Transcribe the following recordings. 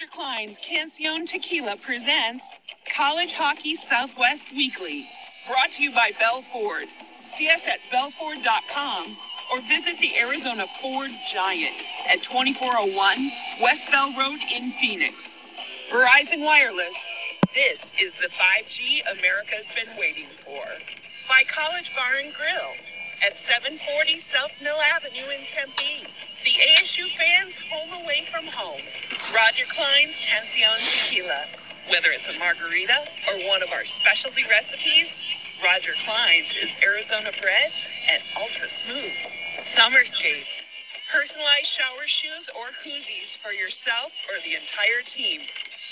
Roger Clyne's Cancion Tequila presents College Hockey Southwest Weekly, brought to you by Bell Ford. See us at bellford.com or visit the Arizona Ford Giant at 2401 West Bell Road in Phoenix. Verizon Wireless, this is the 5G America's been waiting for. By College Bar and Grill at 740 South Mill Avenue in Tempe. The ASU fans home away from home. Roger Clyne's Cancion Tequila. Whether it's a margarita or one of our specialty recipes, Roger Clyne's is Arizona bred and ultra smooth. Summer skates, personalized shower shoes or koozies for yourself or the entire team.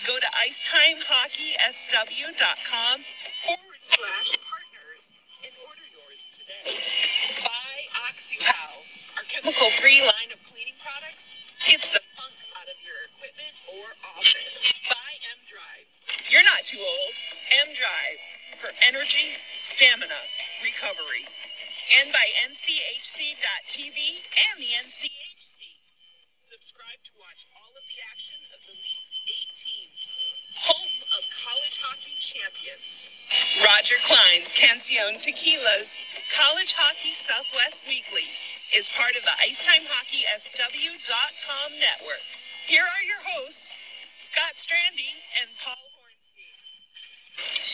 Go to IcetimeHockeySW.com forward slash partners and order yours today. Buy OxyPow, our chemical-free line of cleaning Gets the funk out of your equipment or office. Buy M-Drive. You're not too old. M-Drive for energy, stamina, recovery. And by NCHC.TV and the NCHC. Subscribe to watch all of the action of the league's eight teams. Home of college hockey champions. Roger Clyne's Cancion Tequila's College Hockey Southwest Weekly is part of the Ice Time Hockey IcetimeHockeySW.com network. Here are your hosts, Scott Strandy and Paul Hornstein.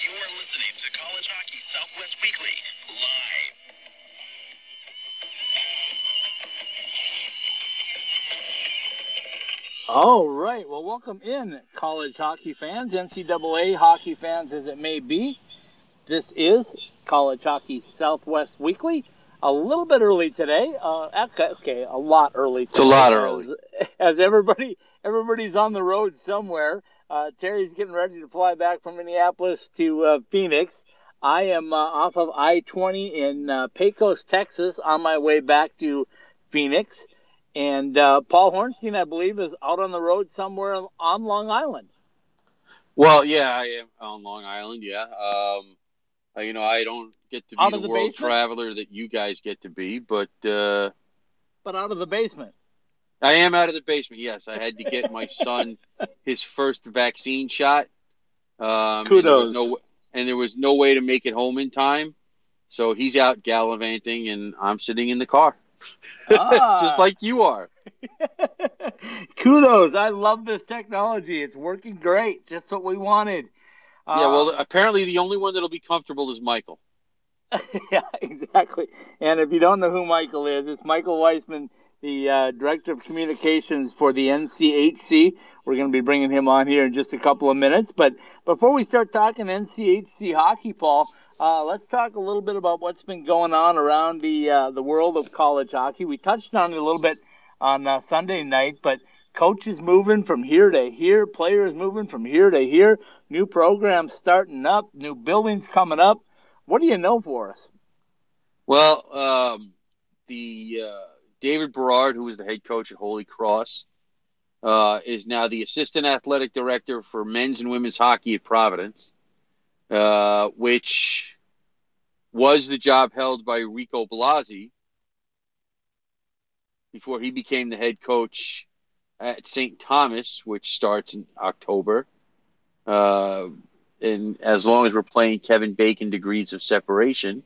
You are listening to College Hockey Southwest Weekly live. All right. Well, welcome in, college hockey fans, NCAA hockey fans as it may be. This is College Hockey Southwest Weekly. A little bit early today. Uh, okay, okay, a lot early. Today it's a lot early. As, everybody, everybody's on the road somewhere. Uh, Terry's getting ready to fly back from Minneapolis to uh, Phoenix. I am uh, off of I-20 in uh, Pecos, Texas, on my way back to Phoenix. And uh, Paul Hornstein, I believe, is out on the road somewhere on Long Island. Well, yeah, I am on Long Island. Yeah, um, you know, I don't get to be Out the, of the world basement? traveler that you guys get to be, but uh, but out of the basement. I am out of the basement. Yes, I had to get my son his first vaccine shot. Um, And there was Kudos. no, and there was no way to make it home in time, so he's out gallivanting, and I'm sitting in the car, Ah. just like you are. Kudos. I love this technology. It's working great. Just what we wanted. yeah, well, Um, apparently the only one that'll be comfortable is Michael. yeah, exactly. And if you don't know who Michael is, it's Michael Weissman, the uh, director of communications for the NCHC. We're going to be bringing him on here in just a couple of minutes. But before we start talking NCHC hockey, Paul, uh, let's talk a little bit about what's been going on around the uh, the world of college hockey. We touched on it a little bit on uh, Sunday night, but coaches moving from here to here, players moving from here to here, new programs starting up, new buildings coming up. What do you know for us? Well, um, the uh, David Berard, who was the head coach at Holy Cross, uh, is now the assistant athletic director for men's and women's hockey at Providence, uh, which was the job held by Rico Blasi before he became the head coach at St. Thomas, which starts in October. And as long as we're playing Kevin Bacon degrees of separation,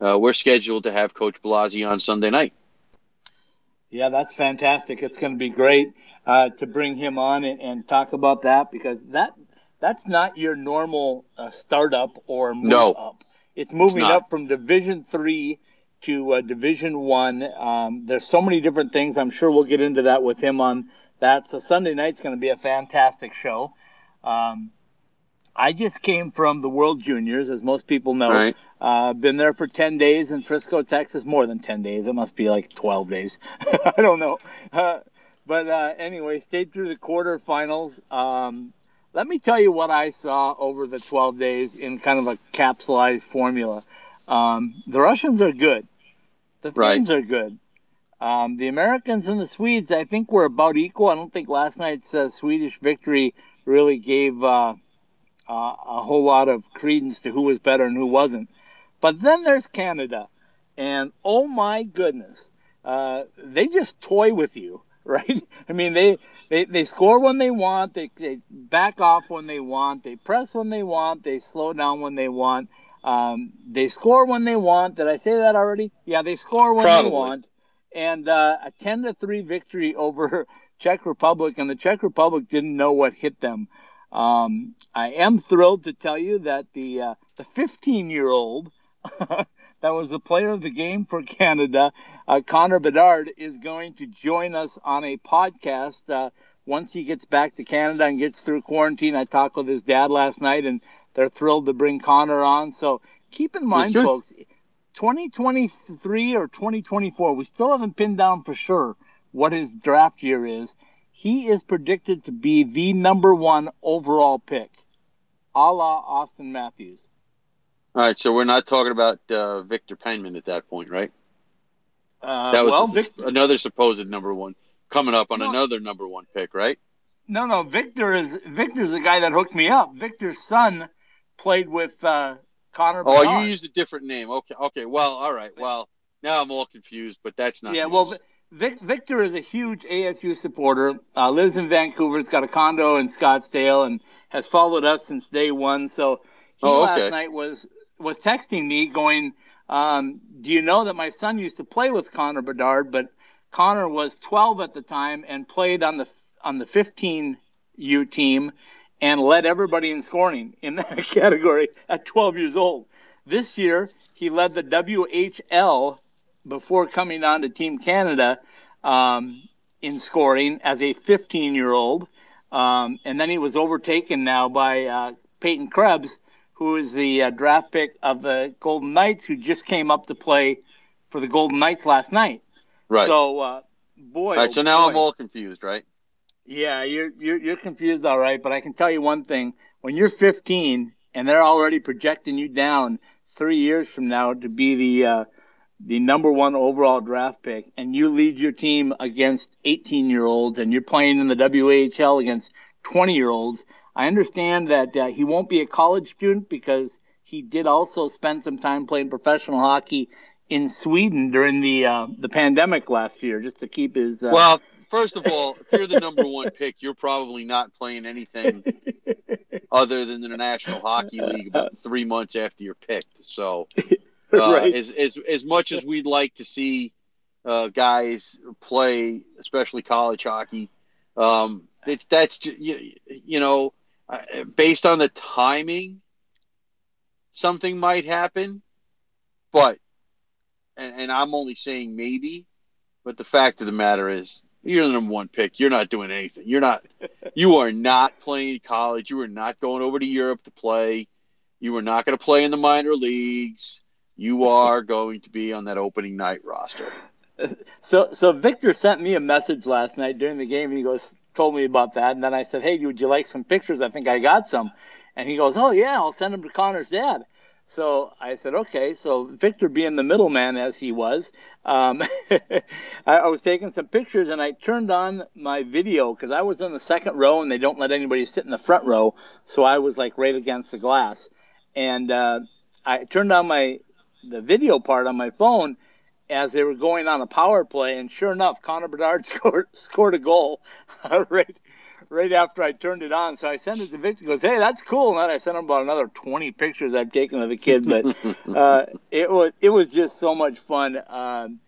uh, we're scheduled to have Coach Blasi on Sunday night. Yeah, that's fantastic. It's going to be great uh, to bring him on and, and talk about that because that that's not your normal uh, startup or move No. up. It's moving not. up from Division Three to uh, Division One. Um, there's so many different things. I'm sure we'll get into that with him on that. So Sunday night's going to be a fantastic show. Um, I just came from the World Juniors, as most people know. Right. Uh, been there for 10 days in Frisco, Texas. More than 10 days. It must be like 12 days. I don't know. Uh, but uh, anyway, stayed through the quarterfinals. Um, let me tell you what I saw over the 12 days in kind of a capsulized formula. Um, the Russians are good. The Right. Finns are good. Um, the Americans and the Swedes, I think, were about equal. I don't think last night's uh, Swedish victory really gave uh, a whole lot of credence to who was better and who wasn't. But then there's Canada, and oh my goodness, uh, they just toy with you right? I mean, they they, they score when they want, they, they back off when they want, they press when they want, they slow down when they want. Um, they score when they want. Did I say that already? Yeah, they score when Probably. they want. And uh, a 10 to 3 victory over Czech Republic, and the Czech Republic didn't know what hit them. Um, I am thrilled to tell you that the uh, the 15 year old that was the player of the game for Canada, uh, Connor Bedard, is going to join us on a podcast uh, once he gets back to Canada and gets through quarantine. I talked with his dad last night, and they're thrilled to bring Connor on. So keep in mind, folks, 2023 or 2024, we still haven't pinned down for sure what his draft year is. He is predicted to be the number one overall pick, a la Auston Matthews. All right, so we're not talking about uh, Victor Penman at that point, right? Uh, That was well, Vic- another supposed number one coming up on No. another number one pick, right? No, no. Victor is Victor's the guy that hooked me up. Victor's son played with uh, Connor. Oh, Bedard. you used a different name. Okay, okay. Well, all right. Well, now I'm all confused, but that's not. Yeah, news. well, Vic, Victor is a huge ASU supporter. Uh, lives in Vancouver. Has got a condo in Scottsdale and has followed us since day one. So he Oh, last night was was texting me, going, um, "Do you know that my son used to play with Connor Bedard, but Connor was 12 at the time and played on the on the 15 U team and led everybody in scoring in that category at 12 years old. This year, he led the WHL before coming on to Team Canada um, in scoring as a 15 year old. Um, and then he was overtaken now by uh, Peyton Krebs, who is the uh, draft pick of the Golden Knights, who just came up to play for the Golden Knights last night. right. So, uh, boy. all right. oh So now boy. I'm all confused, right? Yeah, you're, you're you're confused, all right. But I can tell you one thing: when you're 15 and they're already projecting you down three years from now to be the uh, the number one overall draft pick, and you lead your team against 18 year olds, and you're playing in the WAHL against 20 year olds. I understand that uh, he won't be a college student because he did also spend some time playing professional hockey in Sweden during the uh, the pandemic last year, just to keep his. Uh, Well, first of all, if you're the number one pick, you're probably not playing anything other than the National Hockey League about three months after you're picked. So, uh, right. as, as as much as we'd like to see uh, guys play, especially college hockey, um, it's that's you, you know uh, based on the timing, something might happen, but and, and I'm only saying maybe, but the fact of the matter is. You're the number one pick. You're not doing anything. You're not. You are not playing college. You are not going over to Europe to play. You are not going to play in the minor leagues. You are going to be on that opening night roster. So, so Victor sent me a message last night during the game. And he goes, told me about that, and then I said, "Hey, would you like some pictures? I think I got some." And he goes, "Oh yeah, I'll send them to Connor's dad." So I said, "Okay." So Victor, being the middleman as he was, um, I, I was taking some pictures, and I turned on my video because I was in the second row, and they don't let anybody sit in the front row, so I was like right against the glass, and uh, I turned on my the video part on my phone as they were going on a power play, and sure enough, Connor Bedard scored scored a goal right right after I turned it on. So I sent it to Victor. Goes, "Hey, that's cool." And then I sent him about another 20 pictures I've taken of the kid, but uh, it was it was just so much fun um,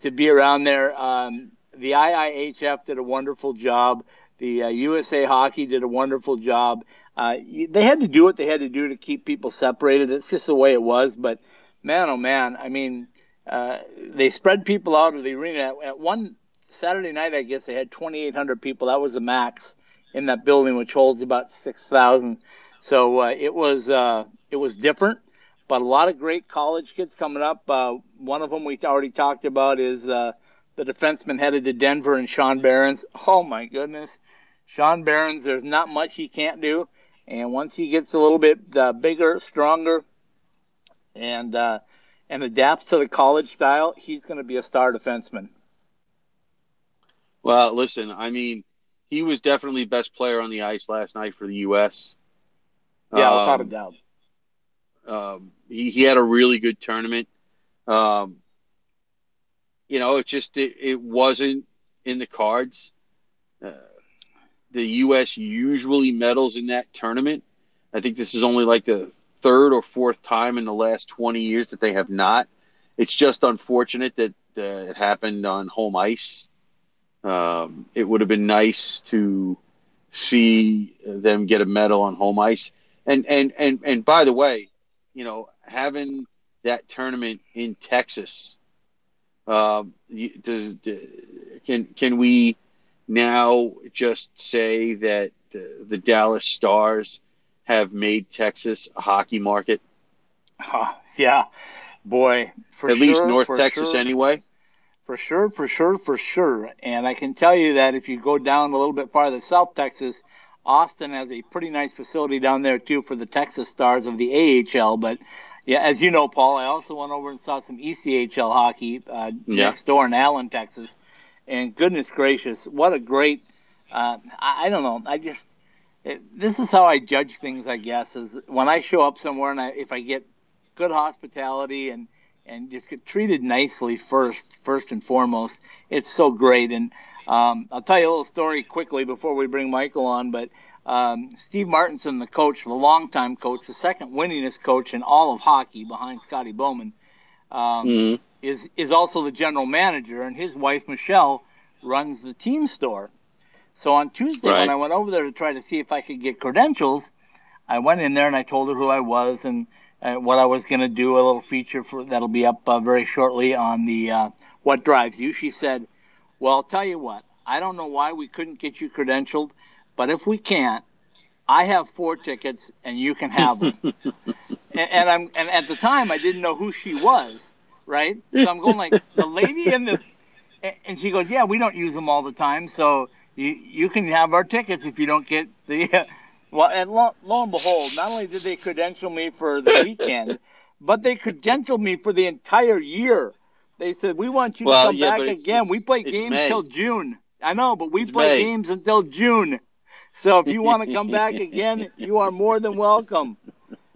to be around there. Um, the IIHF did a wonderful job. The uh, USA Hockey did a wonderful job. Uh, they had to do what they had to do to keep people separated. It's just the way it was. But man, oh man, I mean, uh, they spread people out of the arena. At, at one Saturday night, I guess they had 2,800 people. That was the max in that building, which holds about 6,000. So uh, it was uh, it was different, but a lot of great college kids coming up. Uh, one of them we already talked about is uh, the defenseman headed to Denver and Sean Behrens. Oh my goodness, Sean Behrens. There's not much he can't do, and once he gets a little bit uh, bigger, stronger, and uh, and adapts to the college style, he's going to be a star defenseman. Well, listen, I mean, he was definitely best player on the ice last night for the U.S. Yeah, without a Um, doubt. Um, he, he had a really good tournament. Um, you know, it just it, it wasn't in the cards. Uh, the U.S. usually medals in that tournament. I think this is only like the third or fourth time in the last 20 years that they have not. It's just unfortunate that uh, it happened on home ice. Um, it would have been nice to see them get a medal on home ice. And and and and by the way, you know, having that tournament in Texas, um, does can can we now just say that the, the Dallas Stars have made Texas a hockey market? Uh, yeah, boy, for at sure, least North Texas sure. anyway. For sure, for sure, for sure. And I can tell you that if you go down a little bit farther south Texas, Austin has a pretty nice facility down there too for the Texas Stars of the AHL. But yeah, as you know, Paul, I also went over and saw some ECHL hockey uh, Yeah. next door in Allen, Texas. And goodness gracious, what a great! Uh, I, I don't know. I just it, this is how I judge things. I guess is when I show up somewhere and I, if I get good hospitality and and just get treated nicely first, first and foremost. It's so great. And um, I'll tell you a little story quickly before we bring Michael on. But um, Steve Martinson, the coach, the longtime coach, the second winningest coach in all of hockey behind Scotty Bowman, um, Mhm. is is also the general manager, and his wife Michelle runs the team store. So on Tuesday, Right. when I went over there to try to see if I could get credentials, I went in there and I told her who I was and uh, what I was going to do. A little feature for that'll be up uh, very shortly on the uh, What Drives You. She said, "Well, I'll tell you what. I don't know why we couldn't get you credentialed, but if we can't, I have four tickets and you can have them." and, and I'm and at the time I didn't know who she was, right? So I'm going like the lady in the, and- and she goes, "Yeah, we don't use them all the time, so you you can have our tickets if you don't get the." well, and lo, lo and behold, not only did they credential me for the weekend, but they credentialed me for the entire year. They said we want you Well, to come yeah, back it's- again. we play games May. till June. I know, but we It's play May. games until June. So if you want to come back again, you are more than welcome.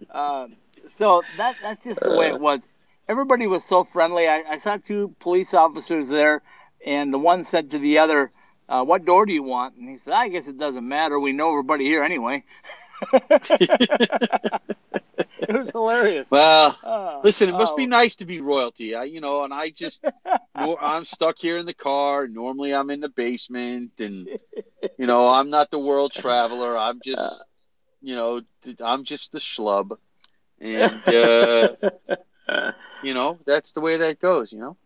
Uh, so that that's just the way it was. Everybody was so friendly. I, I saw two police officers there, and the one said to the other, uh, "What door do you want?" And he said, "I guess it doesn't matter. We know everybody here anyway." it was hilarious. Well, Oh, listen, it must oh. be nice to be royalty. I, you know, and I just, I'm stuck here in the car. Normally, I'm in the basement, and you know, I'm not the world traveler. I'm just, you know, I'm just the schlub, and uh, you know, that's the way that goes. You know.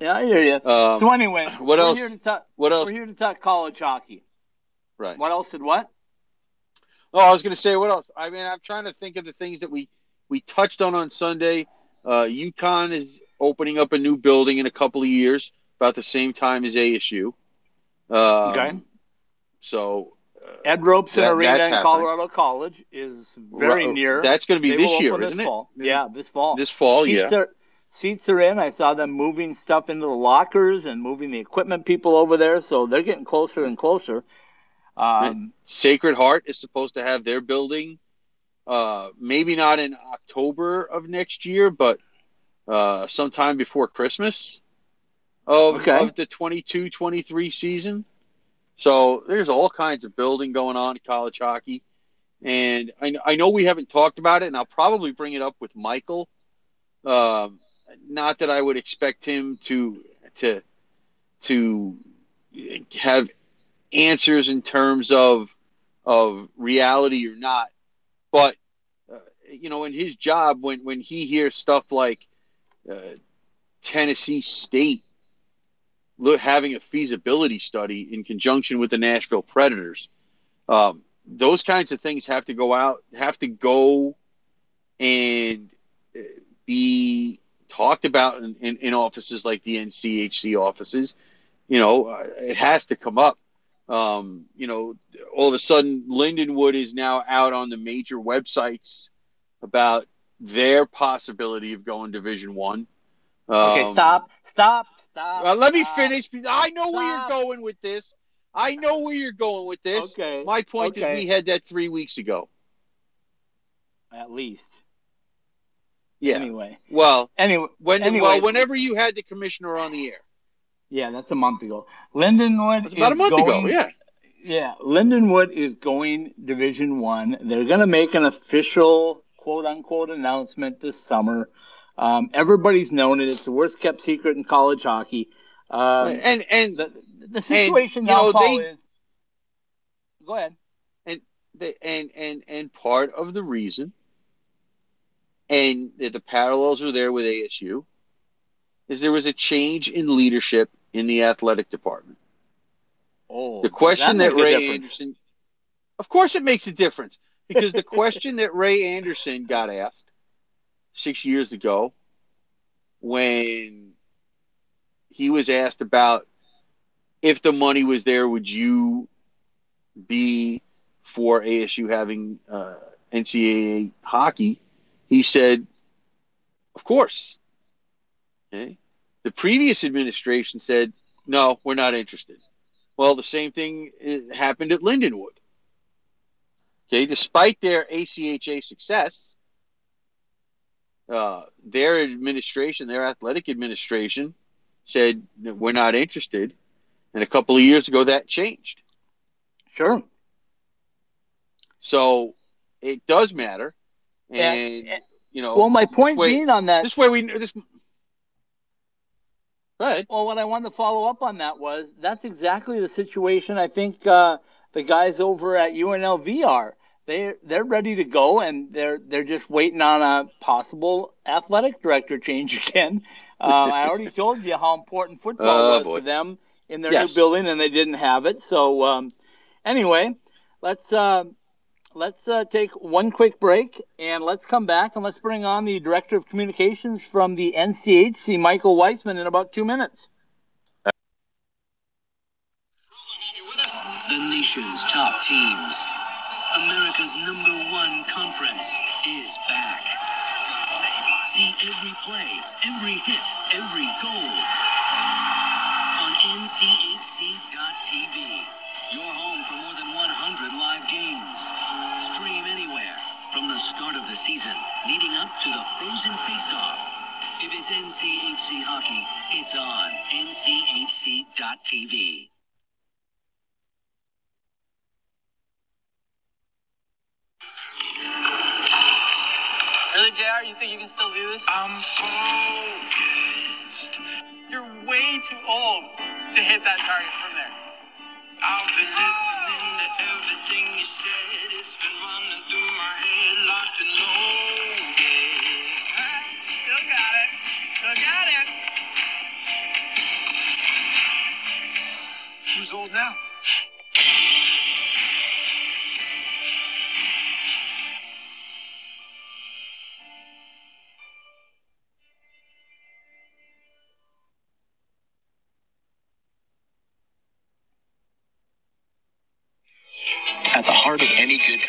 Yeah, I hear you. Um, so anyway, what we're else? Here to talk, What else? We're here to talk college hockey. Right. What else did what? Oh, I was going to say what else? I mean, I'm trying to think of the things that we we touched on on Sunday. Uh, UConn is opening up a new building in a couple of years, about the same time as ASU. Um, Okay. So Ed Robson That- Arena in happening. Colorado College is very near. That's going to be They this year, isn't this it? Fall. Yeah, this fall. This fall, seats yeah. Are, seats are in. I saw them moving stuff into the lockers and moving the equipment people over there, so they're getting closer and closer. Um, Sacred Heart is supposed to have their building, uh, maybe not in October of next year, but uh, sometime before Christmas of, Okay. of the 22 23 season. So there's all kinds of building going on in college hockey. And I, I know we haven't talked about it, and I'll probably bring it up with Michael. Um, not that I would expect him to to to have answers in terms of of reality or not, but uh, you know, in his job, when when he hears stuff like uh, Tennessee State having a feasibility study in conjunction with the Nashville Predators, um, those kinds of things have to go out, have to go and uh, be talked about in, in, in offices like the NCHC offices. You know, uh, it has to come up. Um, you know, all of a sudden, Lindenwood is now out on the major websites about their possibility of going Division One. okay, Um, stop, stop, stop. uh, let me finish. I know where you're going with this. I know where you're going with this. Okay. My point okay. is, we had that three weeks ago. At least. Yeah. Anyway. Well, Anyway. when anyway. well, whenever you had the commissioner on the air, Yeah, that's a month ago. Lindenwood That's about a is month going, ago. Yeah. Yeah, Lindenwood is going Division One. They're going to make an official quote unquote announcement this summer. Um, everybody's known it. It's the worst kept secret in college hockey. Um, and and the, the situation you now, know, Paul, they- is. Go ahead. And the, and and and part of the reason, and that the parallels are there with ASU, is there was a change in leadership in the athletic department. Oh, The question does that, Ray? Anderson, of course, it makes a difference because the question that Ray Anderson got asked six years ago, when he was asked about if the money was there, would you be for ASU having uh, NCAA hockey? He said, "Of course." Okay. The previous administration said, "No, we're not interested." Well, the same thing uh, happened at Lindenwood. Okay, despite their ACHA success, uh, their administration, their athletic administration, said we're not interested. And a couple of years ago, that changed. Sure. So it does matter. And, And- you know, Well, my point way- being on that, this way we this. Go. Well, what I wanted to follow up on that was that's exactly the situation I think uh, the guys over at UNLV are. They they're ready to go and they're they're just waiting on a possible athletic director change again. Uh, I already told you how important football Oh, was boy. to them in their Yes. new building, and they didn't have it. So um, anyway, let's uh, let's uh, take one quick break and let's come back and let's bring on the director of communications from the NCHC, Michael Weissman, in about two minutes. The nation's top teams. America's number one conference is back. See every play, every hit, every goal on NCHC.TV. Your home for more than 100 live games. Stream anywhere from the start of the season leading up to the frozen face-off. If it's NCHC hockey, it's on NCHC.TV. Really, JR? You think you can still do this? I'm focused. You're way too old to hit that target from there. I've been listening running through my head, locked and loaded.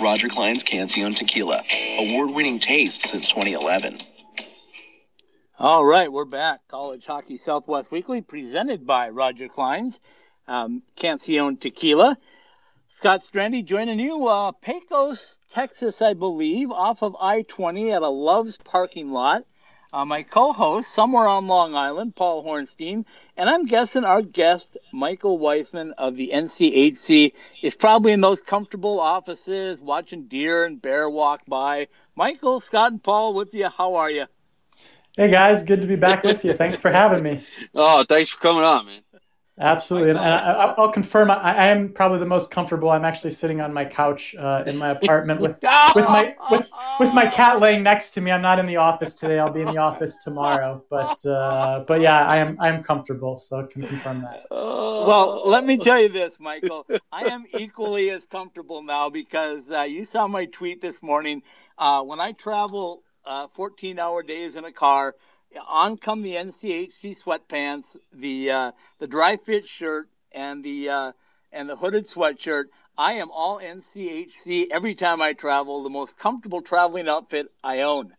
Roger Clyne's Cancion Tequila, award-winning taste since 2011. All right, we're back. College Hockey Southwest Weekly, presented by Roger Clyne's um, Cancion Tequila. Scott Strandy joining you, uh, Pecos, Texas, I believe, off of I-20 at a Love's parking lot. Uh, my co-host, somewhere on Long Island, Paul Hornstein, and I'm guessing our guest, Michael Weissman of the NCHC, is probably in those comfortable offices watching deer and bear walk by. Michael, Scott, and Paul with you. How are you? Hey guys, good to be back with you. Thanks for having me. Oh, thanks for coming on, man. Absolutely, and I, I- I'll confirm I, I am probably the most comfortable. I'm actually sitting on my couch uh, in my apartment with with my with, with my cat laying next to me. I'm not in the office today. I'll be in the office tomorrow. But uh, but yeah, I am I am comfortable, so I can confirm that. Well, let me tell you this, Michael. I am equally as comfortable now because uh, you saw my tweet this morning. Uh, when I travel uh, 14 hour days in a car, on come the NCHC sweatpants, the uh, the dry fit shirt, and the uh, and the hooded sweatshirt. I am all NCHC every time I travel. The most comfortable traveling outfit I own.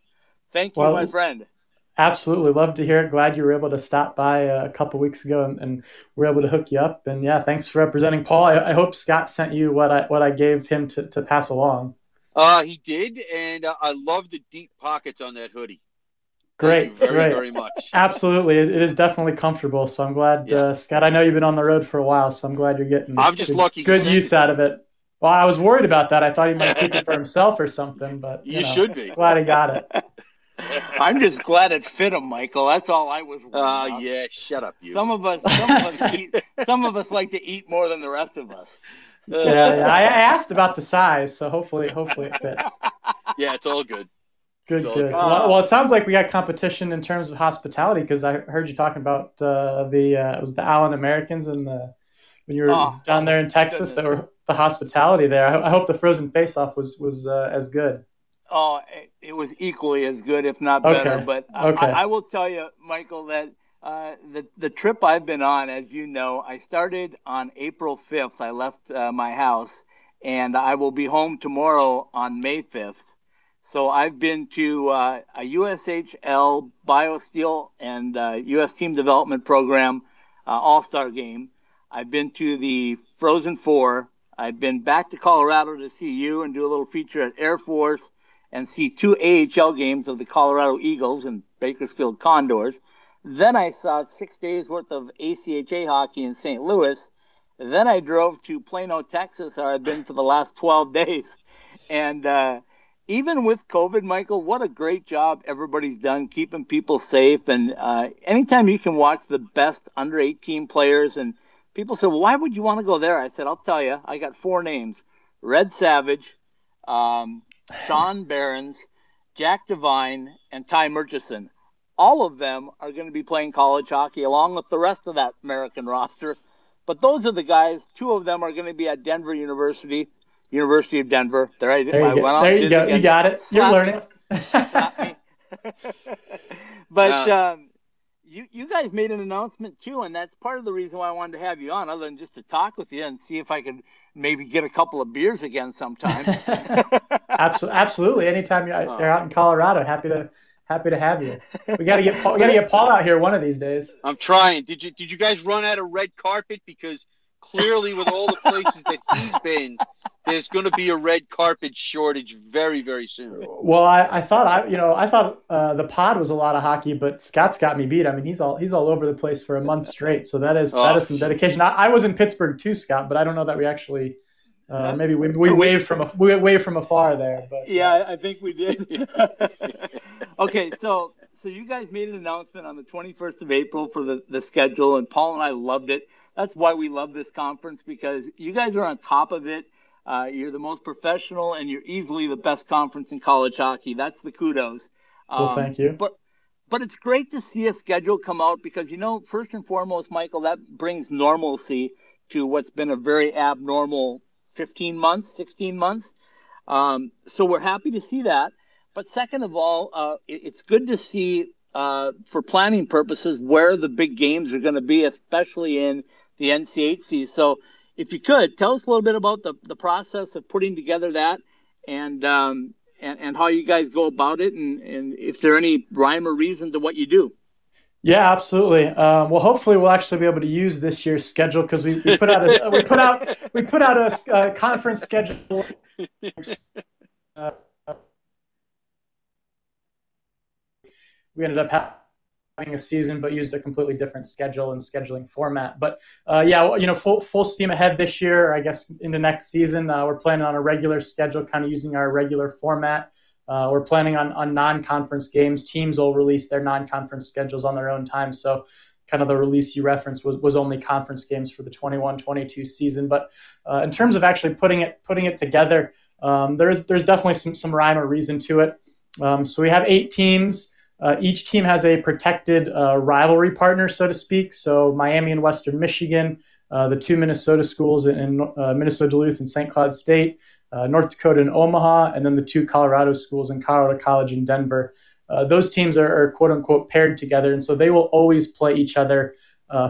Thank you, well, my friend. Absolutely, love to hear it. Glad you were able to stop by a couple weeks ago and, and we're able to hook you up. And yeah, thanks for representing Paul. I, I hope Scott sent you what I what I gave him to, to pass along. Uh, he did, and uh, I love the deep pockets on that hoodie. Great, very, great. very much. Absolutely, it, it is definitely comfortable. So I'm glad, yeah. uh, Scott. I know you've been on the road for a while, so I'm glad you're getting. I'm just good, lucky. Good use out of it. Well, I was worried about that. I thought he might keep it for himself or something, but you, you know, should be. Glad he got it. I'm just glad it fit him, Michael. That's all I was. Worried about. Oh uh, yeah, shut up, you. Some of us, some of us eat. Some of us like to eat more than the rest of us. Uh, yeah, yeah, I asked about the size, so hopefully, hopefully it fits. Yeah, it's all good. Good, good. good. Well, well, it sounds like we got competition in terms of hospitality because I heard you talking about uh, the uh, it was the Allen Americans and the when you were oh, down there in Texas that were the hospitality there. I, I hope the frozen face off was was uh, as good. Oh, it was equally as good, if not better. Okay. But okay. I, I, will tell you, Michael, that uh, the the trip I've been on, as you know, I started on April 5th. I left uh, my house, and I will be home tomorrow on May 5th. So I've been to uh, a USHL BioSteel and U.S. uh, Team Development Program uh, All Star game. I've been to the Frozen Four. I've been back to Colorado to see you and do a little feature at Air Force and see two AHL games of the Colorado Eagles and Bakersfield Condors. Then I saw six days worth of ACHA hockey in St. Louis. Then I drove to Plano, Texas, where I've been for the last 12 days. And uh, even with COVID, Michael, what a great job everybody's done keeping people safe. And uh, anytime you can watch the best under 18 players, and people said, well, why would you want to go there? I said, I'll tell you, I got four names Red Savage, um, Sean Behrens, Jack Devine, and Ty Murchison. All of them are going to be playing college hockey along with the rest of that American roster. But those are the guys. Two of them are going to be at Denver University, University of Denver. There, I, there you go. There you, go. you got it. You're learning. but uh, um, you you guys made an announcement too, and that's part of the reason why I wanted to have you on, other than just to talk with you and see if I could maybe get a couple of beers again sometime. absolutely, absolutely. Anytime you're, you're out in Colorado, happy to happy to have you. We got to get Paul, we got to get Paul out here one of these days. I'm trying. Did you did you guys run out of red carpet because clearly with all the places that he's been, there's going to be a red carpet shortage very, very soon. Well, I, I thought I, you know, I thought uh, the pod was a lot of hockey, but Scott's got me beat. I mean, he's all he's all over the place for a month straight. So that is oh, that is some dedication. I, I, was in Pittsburgh too, Scott, but I don't know that we actually. Uh, maybe we, we waved from a, we waved from afar there, but yeah, uh, I think we did. okay, so so you guys made an announcement on the 21st of April for the, the schedule, and Paul and I loved it. That's why we love this conference because you guys are on top of it. Uh, you're the most professional, and you're easily the best conference in college hockey. That's the kudos. Um, well, thank you. But but it's great to see a schedule come out because you know, first and foremost, Michael, that brings normalcy to what's been a very abnormal 15 months, 16 months. Um, so we're happy to see that. But second of all, uh, it, it's good to see uh, for planning purposes where the big games are going to be, especially in the NCHC. So if you could tell us a little bit about the, the process of putting together that and, um, and, and how you guys go about it and, and if there any rhyme or reason to what you do. Yeah, absolutely. Um, well, hopefully, we'll actually be able to use this year's schedule because we, we, put out a we put out we put out a, a conference schedule. Uh, we ended up having having a season, but used a completely different schedule and scheduling format. But uh, yeah, you know, full full steam ahead this year. I guess into next season, uh, we're planning on a regular schedule, kind of using our regular format. Uh, we're planning on on non-conference games. Teams will release their non-conference schedules on their own time. So kind of the release you referenced was, was only conference games for the 21-22 season. But uh, in terms of actually putting it putting it together, um, there's there's definitely some some rhyme or reason to it. Um, so we have eight teams. Uh, each team has a protected uh, rivalry partner, so to speak. So Miami and Western Michigan, uh, the two Minnesota schools in, in uh, Minnesota Duluth and St. Cloud State, uh, North Dakota and Omaha, and then the two Colorado schools in Colorado College and Denver. uh, those teams are, are, quote unquote paired together, and so they will always play each other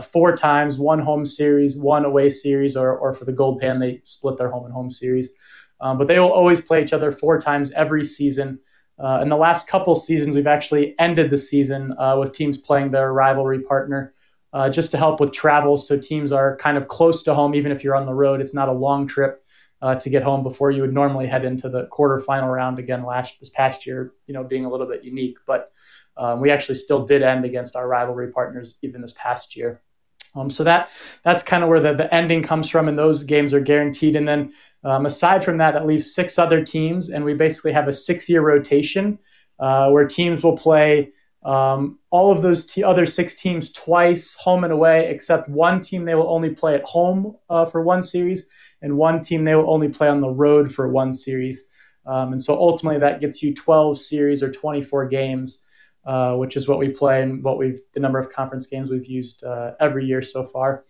four times: one home series, one away series, or or for the Gold Pan they split their home and home series. Um, but they will always play each other four times every season. Uh, in the last couple seasons, we've actually ended the season uh, with teams playing their rivalry partner. Uh, just to help with travel, so teams are kind of close to home, even if you're on the road. It's not a long trip uh, to get home before you would normally head into the quarterfinal round again last this past year, you know, being a little bit unique. But um, we actually still did end against our rivalry partners even this past year. Um, so that that's kind of where the, the ending comes from, and those games are guaranteed. And then um, aside from that, that leaves six other teams, and we basically have a six-year rotation uh, where teams will play um, all of those t- other six teams twice, home and away, except one team they will only play at home uh, for one series, and one team they will only play on the road for one series. Um, and so ultimately, that gets you 12 series or 24 games, uh, which is what we play and what we've the number of conference games we've used uh, every year so far.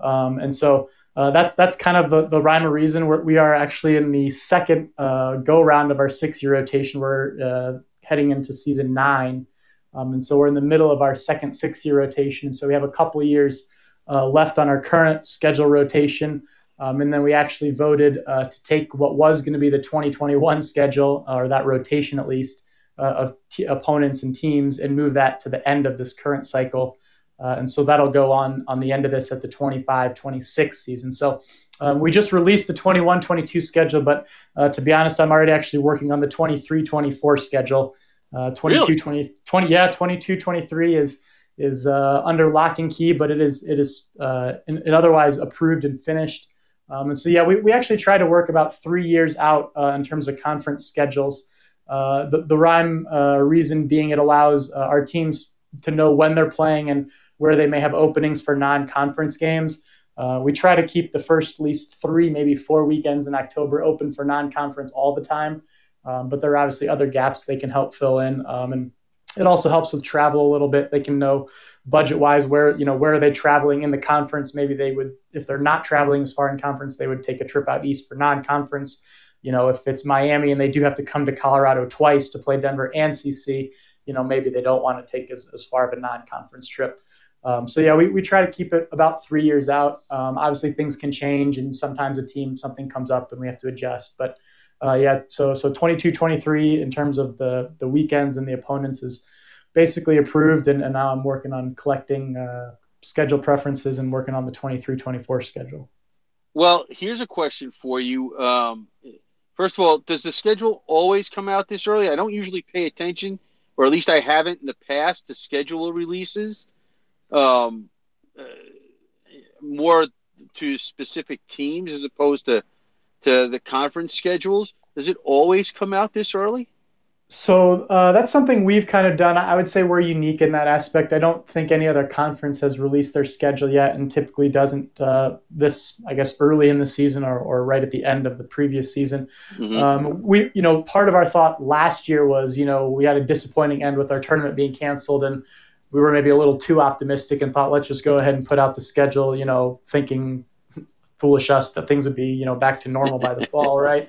Um, and so uh, that's that's kind of the the rhyme or reason. We're, we are actually in the second uh, go round of our six year rotation. We're uh, heading into season nine. Um, and so we're in the middle of our second six year rotation. So we have a couple years uh, left on our current schedule rotation. Um, and then we actually voted uh, to take what was going to be the 2021 schedule, or that rotation at least, uh, of t- opponents and teams, and move that to the end of this current cycle. Uh, and so that'll go on on the end of this at the 25 26 season. So um, we just released the 21 22 schedule, but uh, to be honest, I'm already actually working on the 23 24 schedule. Uh, 22 really? 20, 20, yeah, 22 23 is is uh, under lock and key, but it is it is uh, in, in otherwise approved and finished. Um, and so, yeah, we, we actually try to work about three years out uh, in terms of conference schedules. Uh, the, the rhyme uh, reason being it allows uh, our teams to know when they're playing and where they may have openings for non conference games. Uh, we try to keep the first at least three, maybe four weekends in October open for non conference all the time. Um, but there are obviously other gaps they can help fill in. Um, and it also helps with travel a little bit. They can know budget wise where you know where are they traveling in the conference. Maybe they would, if they're not traveling as far in conference, they would take a trip out east for non-conference. You know, if it's Miami and they do have to come to Colorado twice to play Denver and CC, you know, maybe they don't want to take as, as far of a non-conference trip. Um, so yeah, we, we try to keep it about three years out. Um, obviously, things can change, and sometimes a team something comes up and we have to adjust. But uh, yeah, so so 22, 23 in terms of the the weekends and the opponents is basically approved, and, and now I'm working on collecting uh, schedule preferences and working on the 23, 24 schedule. Well, here's a question for you. Um, first of all, does the schedule always come out this early? I don't usually pay attention, or at least I haven't in the past, to schedule releases. Um, uh, more to specific teams as opposed to to the conference schedules? Does it always come out this early? So uh, that's something we've kind of done. I would say we're unique in that aspect. I don't think any other conference has released their schedule yet, and typically doesn't uh, this, I guess, early in the season or, or right at the end of the previous season. Mm-hmm. Um, we, you know, part of our thought last year was, you know, we had a disappointing end with our tournament being canceled, and we were maybe a little too optimistic and thought, let's just go ahead and put out the schedule, you know, thinking foolish us that things would be you know back to normal by the fall, right?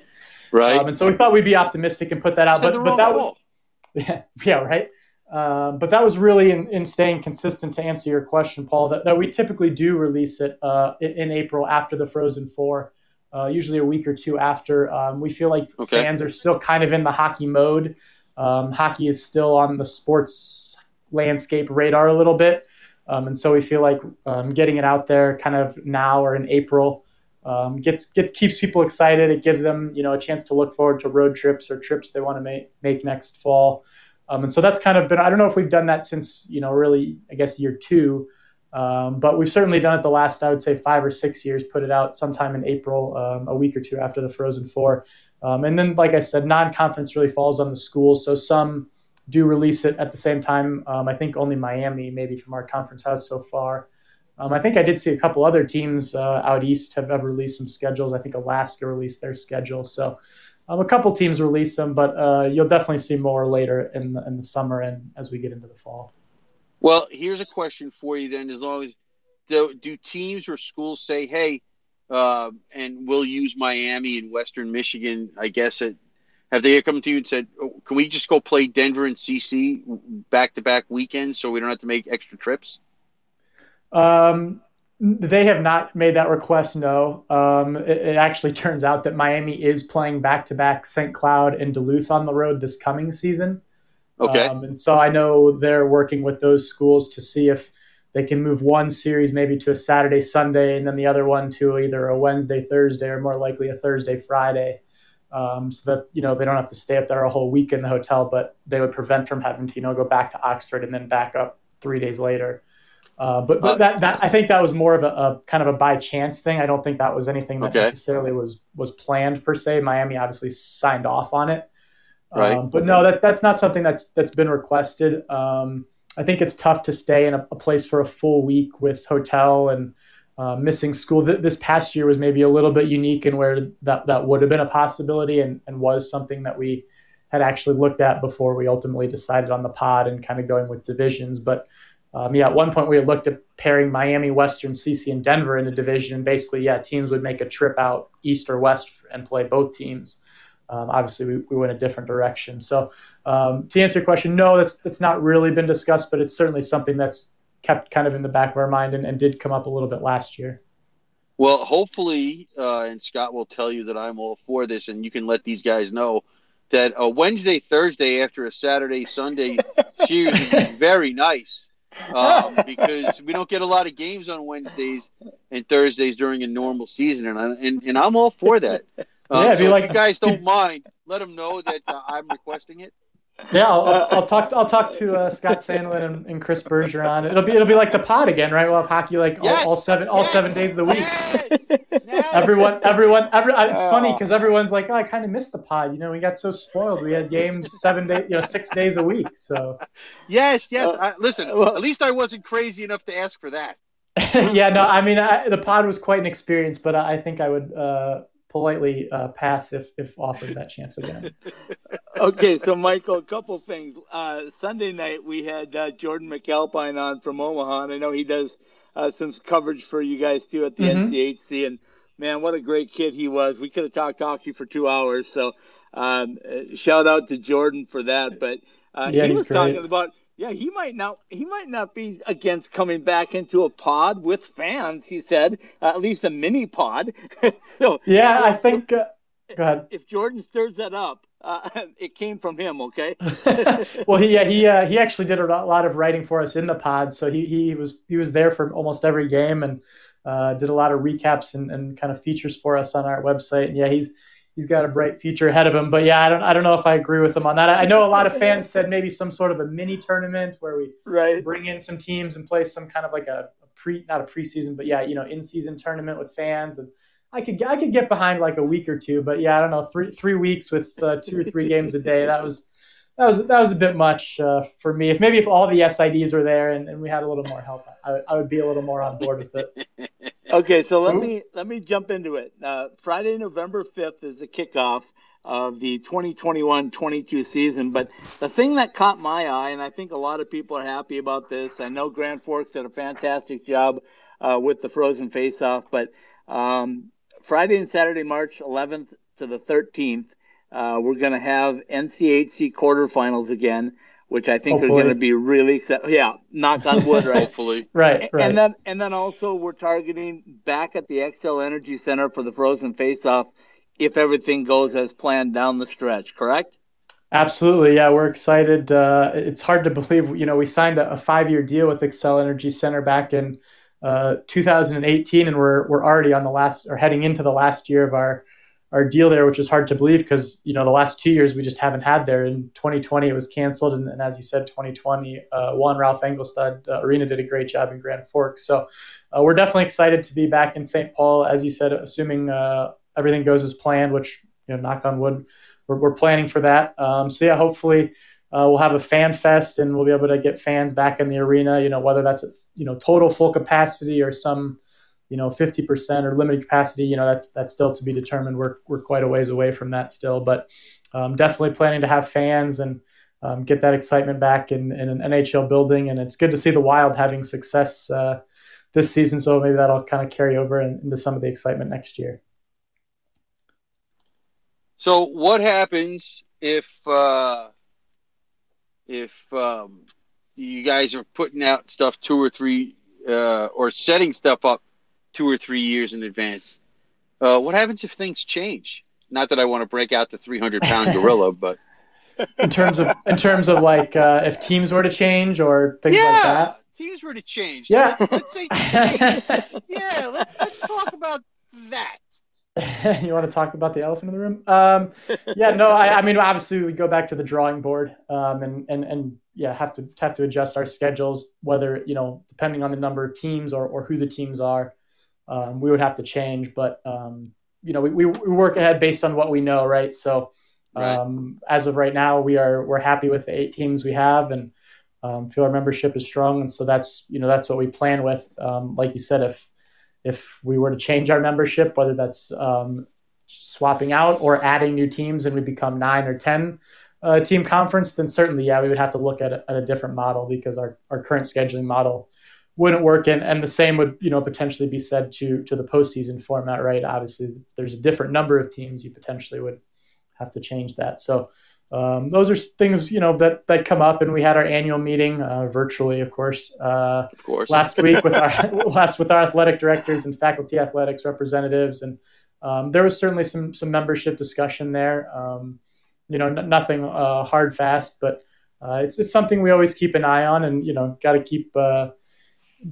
Right. Um, and so we thought we'd be optimistic and put that out, but but that was yeah, yeah right. Um, but that was really in, in staying consistent to answer your question, Paul. That, that we typically do release it uh, in, in, April after the Frozen Four, uh, usually a week or two after. Um, we feel like okay. fans are still kind of in the hockey mode. Um, hockey is still on the sports landscape radar a little bit. Um, and so we feel like um, getting it out there kind of now or in April um, gets, gets keeps people excited. It gives them you know a chance to look forward to road trips or trips they want to make make next fall. Um, and so that's kind of been I don't know if we've done that since you know really I guess year two, um, but we've certainly done it the last I would say five or six years. Put it out sometime in April, um, a week or two after the Frozen Four, and then like I said, non-conference really falls on the schools. So some do release it at the same time. Um, I think only Miami, maybe from our conference, has so far. Um, I think I did see a couple other teams uh, out east have ever released some schedules. I think Alaska released their schedule. So um, a couple teams release them, but uh, you'll definitely see more later in the, in the summer and as we get into the fall. Well, here's a question for you then. As long as do, do teams or schools say, hey, uh, and we'll use Miami and Western Michigan, I guess, at Have they come to you and said, oh, "Can we just go play Denver and CC back to back weekends so we don't have to make extra trips"? Um, they have not made that request. No. Um, it, it, actually turns out that Miami is playing back to back St. Cloud and Duluth on the road this coming season. Okay. Um, and so I know they're working with those schools to see if they can move one series maybe to a Saturday, Sunday, and then the other one to either a Wednesday, Thursday, or more likely a Thursday, Friday. Um, so that you know they don't have to stay up there a whole week in the hotel, but they would prevent from having to you know go back to Oxford and then back up three days later. Uh, but but uh, that, that I think that was more of a, a, kind of a by chance thing. I don't think that was anything that okay. necessarily was was planned per se. Miami obviously signed off on it, right? Um, but no, that that's not something that's that's been requested. Um, I think it's tough to stay in a, a place for a full week with hotel and uh, missing school. Th- this past year was maybe a little bit unique in where that, that would have been a possibility and, and was something that we had actually looked at before we ultimately decided on the pod and kind of going with divisions. But um, yeah, at one point we had looked at pairing Miami, Western, CC, and Denver in a division. And basically, yeah, teams would make a trip out east or west and play both teams. Um, obviously, we, we went a different direction. So, um, to answer your question, no, that's that's not really been discussed, but it's certainly something that's kept kind of in the back of our mind and, and did come up a little bit last year. Well, hopefully, uh, and Scott will tell you that I'm all for this, and you can let these guys know that a Wednesday, Thursday after a Saturday, Sunday series would be very nice um, because we don't get a lot of games on Wednesdays and Thursdays during a normal season, and I, and, and I'm all for that. Um, yeah, if, so you, like, if you guys don't mind, let them know that uh, I'm requesting it. Yeah, I'll, I'll, talk. To, I'll talk to uh, Scott Sandelin and, and, Chris Bergeron. It'll be it'll be like the pod again, right? We'll have hockey like yes, all, all, seven all yes, seven days of the week. Yes, everyone, everyone, every. It's oh. funny because everyone's like, "Oh, I kind of missed the pod." You know, we got so spoiled. We had games seven days, you know, six days a week. So. Yes, yes. Uh, I, listen, well, at least I wasn't crazy enough to ask for that. yeah, no, I mean, I, the pod was quite an experience, but I think I would. Uh, politely uh, pass if if offered that chance again. okay, so Michael, a couple things. Uh, Sunday night we had uh, Jordan McAlpine on from Omaha, and I know he does uh, some coverage for you guys too at the mm-hmm. NCHC. And man, what a great kid he was! We could have talked hockey for two hours. So um, uh, shout out to Jordan for that. But uh, yeah, he was great. talking about yeah, he might not. He might not be against coming back into a pod with fans. He said, uh, at least a mini pod. so yeah, I think. Uh, go ahead. If Jordan stirs that up, uh, it came from him. Okay. well, he yeah, he uh, he actually did a lot of writing for us in the pod, so he he was he was there for almost every game and uh, did a lot of recaps and, and kind of features for us on our website. And yeah, he's he's got a bright future ahead of him. But yeah, I don't I don't know if I agree with him on that. I know a lot of fans said maybe some sort of a mini tournament where we right. bring in some teams and play some kind of like a, a pre not a preseason, but yeah, you know, in season tournament with fans and. I could I could get behind like a week or two, but yeah, I don't know three three weeks with uh, two or three games a day. That was that was that was a bit much uh, for me. If maybe if all the SIDs were there and, and we had a little more help, I, I would be a little more on board with it. okay, so let me let me jump into it. Uh, Friday, November fifth is the kickoff of the 2021-22 season. But the thing that caught my eye, and I think a lot of people are happy about this. I know Grand Forks did a fantastic job uh, with the Frozen Face-Off, but um, Friday and Saturday, March 11th to the 13th, uh, we're going to have NCHC quarterfinals again which I think Hopefully. are going to be really exciting. Yeah, knock on wood, right? Hopefully, right, right. And then and then also we're targeting back at the Xcel Energy Center for the Frozen Face-Off if everything goes as planned down the stretch. Correct? Absolutely, yeah, we're excited. Uh, it's hard to believe, you know, we signed a, a five-year deal with Xcel Energy Center back in uh, 2018, and we're we're already on the last or heading into the last year of our our deal there, which is hard to believe because you know the last two years we just haven't had there. In 2020 it was canceled, and, and as you said, 2020 uh, Ralph Engelstad uh, Arena did a great job in Grand Forks. So uh, we're definitely excited to be back in St. Paul, as you said, assuming uh, everything goes as planned. Which you know, knock on wood, we're, we're planning for that. Um, so yeah, hopefully. Uh, we'll have a fan fest and we'll be able to get fans back in the arena. You know, whether that's at, you know total full capacity or some you know 50% or limited capacity you know that's that's still to be determined. We're, we're quite a ways away from that still but um, definitely planning to have fans and um, get that excitement back in, in, an nhl building. And it's good to see the wild having success uh, this season. So maybe that'll kind of carry over in, into some of the excitement next year. So what happens if uh, if um, you guys are putting out stuff two or three uh, or setting stuff up two or three years in advance? Uh, what happens if things change? Not that I want to break out the 300 pound gorilla, but in terms of in terms of like uh, if teams were to change or things yeah, like that. teams were to change. Yeah. Let's, let's say, yeah, let's let's talk about that. you want to talk about the elephant in the room? Um, yeah, no, I, I, mean, obviously we go back to the drawing board, um, and and and yeah, have to have to adjust our schedules, whether you know, depending on the number of teams or or who the teams are, um, we would have to change. But um, you know, we, we work ahead based on what we know, right? So Right. um, as of right now, we are we're happy with the eight teams we have, and um, feel our membership is strong, and so that's you know that's what we plan with. Um, like you said, if if we were to change our membership, whether that's um, swapping out or adding new teams, and we become nine or ten uh, team conference, then certainly yeah, we would have to look at a, at a different model because our our current scheduling model wouldn't work and, and the same would you know potentially be said to to the postseason format right obviously if there's a different number of teams you potentially would have to change that. So um, those are things you know that that come up, and we had our annual meeting uh, virtually, of course, uh, Of course. last week with our last with our athletic directors and faculty athletics representatives, and um, there was certainly some some membership discussion there. Um, you know, n- nothing uh, hard fast, but uh, it's it's something we always keep an eye on, and you know, got to keep.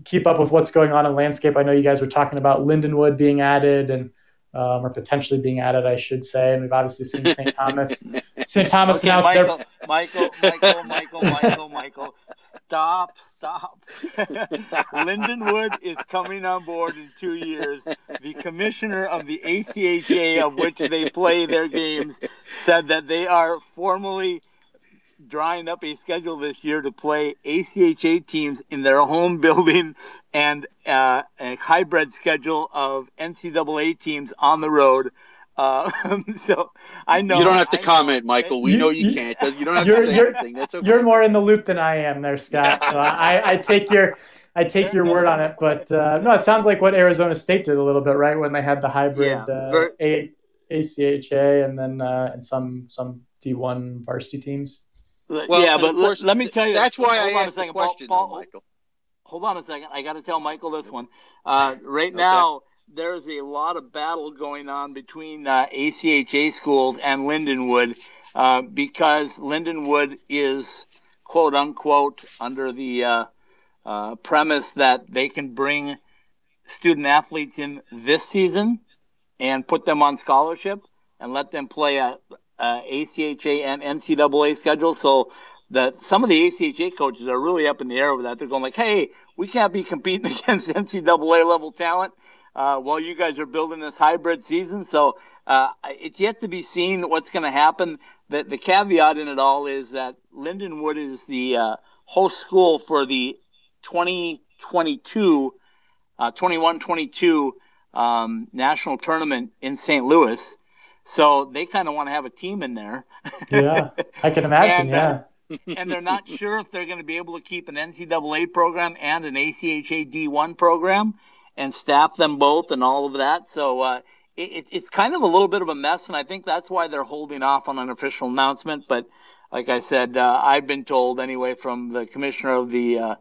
Keep up with what's going on in landscape. I know you guys were talking about Lindenwood being added and um, or potentially being added, I should say. And we've obviously seen St. Thomas. St. Thomas Okay, announced Michael, their Michael, Michael, Michael, Michael, Michael. Stop, stop. Lindenwood is coming on board in two years. The commissioner of the ACHA, of which they play their games, said that they are formally drawing up a schedule this year to play ACHA teams in their home building and uh, a hybrid schedule of NCAA teams on the road. Uh, so I know you don't have to I know- comment, Michael. We You- know you, you- can't. You don't have to say anything. That's okay. you're more in the loop than I am there, Scott. So I, I take your I take your word on it. But uh, no, it sounds like what Arizona State did a little bit, right? When they had the hybrid Yeah, uh, ver- A, ACHA and then uh, and some some D1 varsity teams. Well, yeah, but course, let me tell you. That's why I asked the second, Paul- question, Paul, Michael. hold on a second. I got to tell Michael this one. Uh, right now, there's a lot of battle going on between uh, ACHA schools and Lindenwood uh, because Lindenwood is quote unquote under the uh, uh, premise that they can bring student athletes in this season and put them on scholarship and let them play a, a ACHA and NCAA schedule. So that some of the ACHA coaches are really up in the air over that. They're going like, "Hey, we can't be competing against NCAA level talent uh, while you guys are building this hybrid season." So uh, it's yet to be seen what's going to happen. The, the caveat in it all is that Lindenwood is the uh, host school for the 2022, uh, 21-22 um, national tournament in St. Louis. So they kind of want to have a team in there. Yeah, I can imagine. And, uh, yeah. and they're not sure if they're going to be able to keep an NCAA program and an ACHA D1 program and staff them both and all of that. So uh, it, it's kind of a little bit of a mess, and I think that's why they're holding off on an official announcement. But like I said, uh, I've been told anyway from the commissioner of the uh,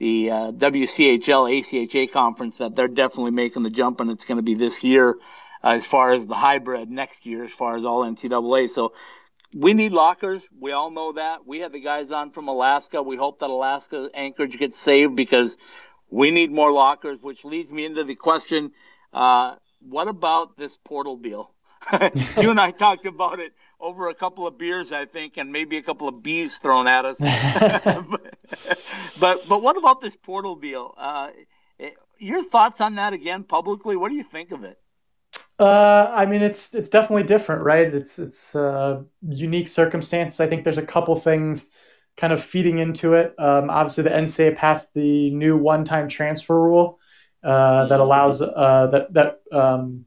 the uh, WCHL ACHA conference that they're definitely making the jump, and it's going to be this year uh, as far as the hybrid next year, as far as all NCAA. So we need lockers. We all know that. We had the guys on from Alaska. We hope that Alaska Anchorage gets saved because we need more lockers, which leads me into the question uh, what about this portal deal? you and I talked about it over a couple of beers, I think, and maybe a couple of bees thrown at us. but, but but what about this portal deal? Uh, your thoughts on that again publicly? What do you think of it? Uh, I mean, it's it's definitely different, right? It's it's uh, unique circumstances. I think there's a couple things kind of feeding into it. Um, obviously, the NCAA passed the new one-time transfer rule uh, that allows uh, that that um,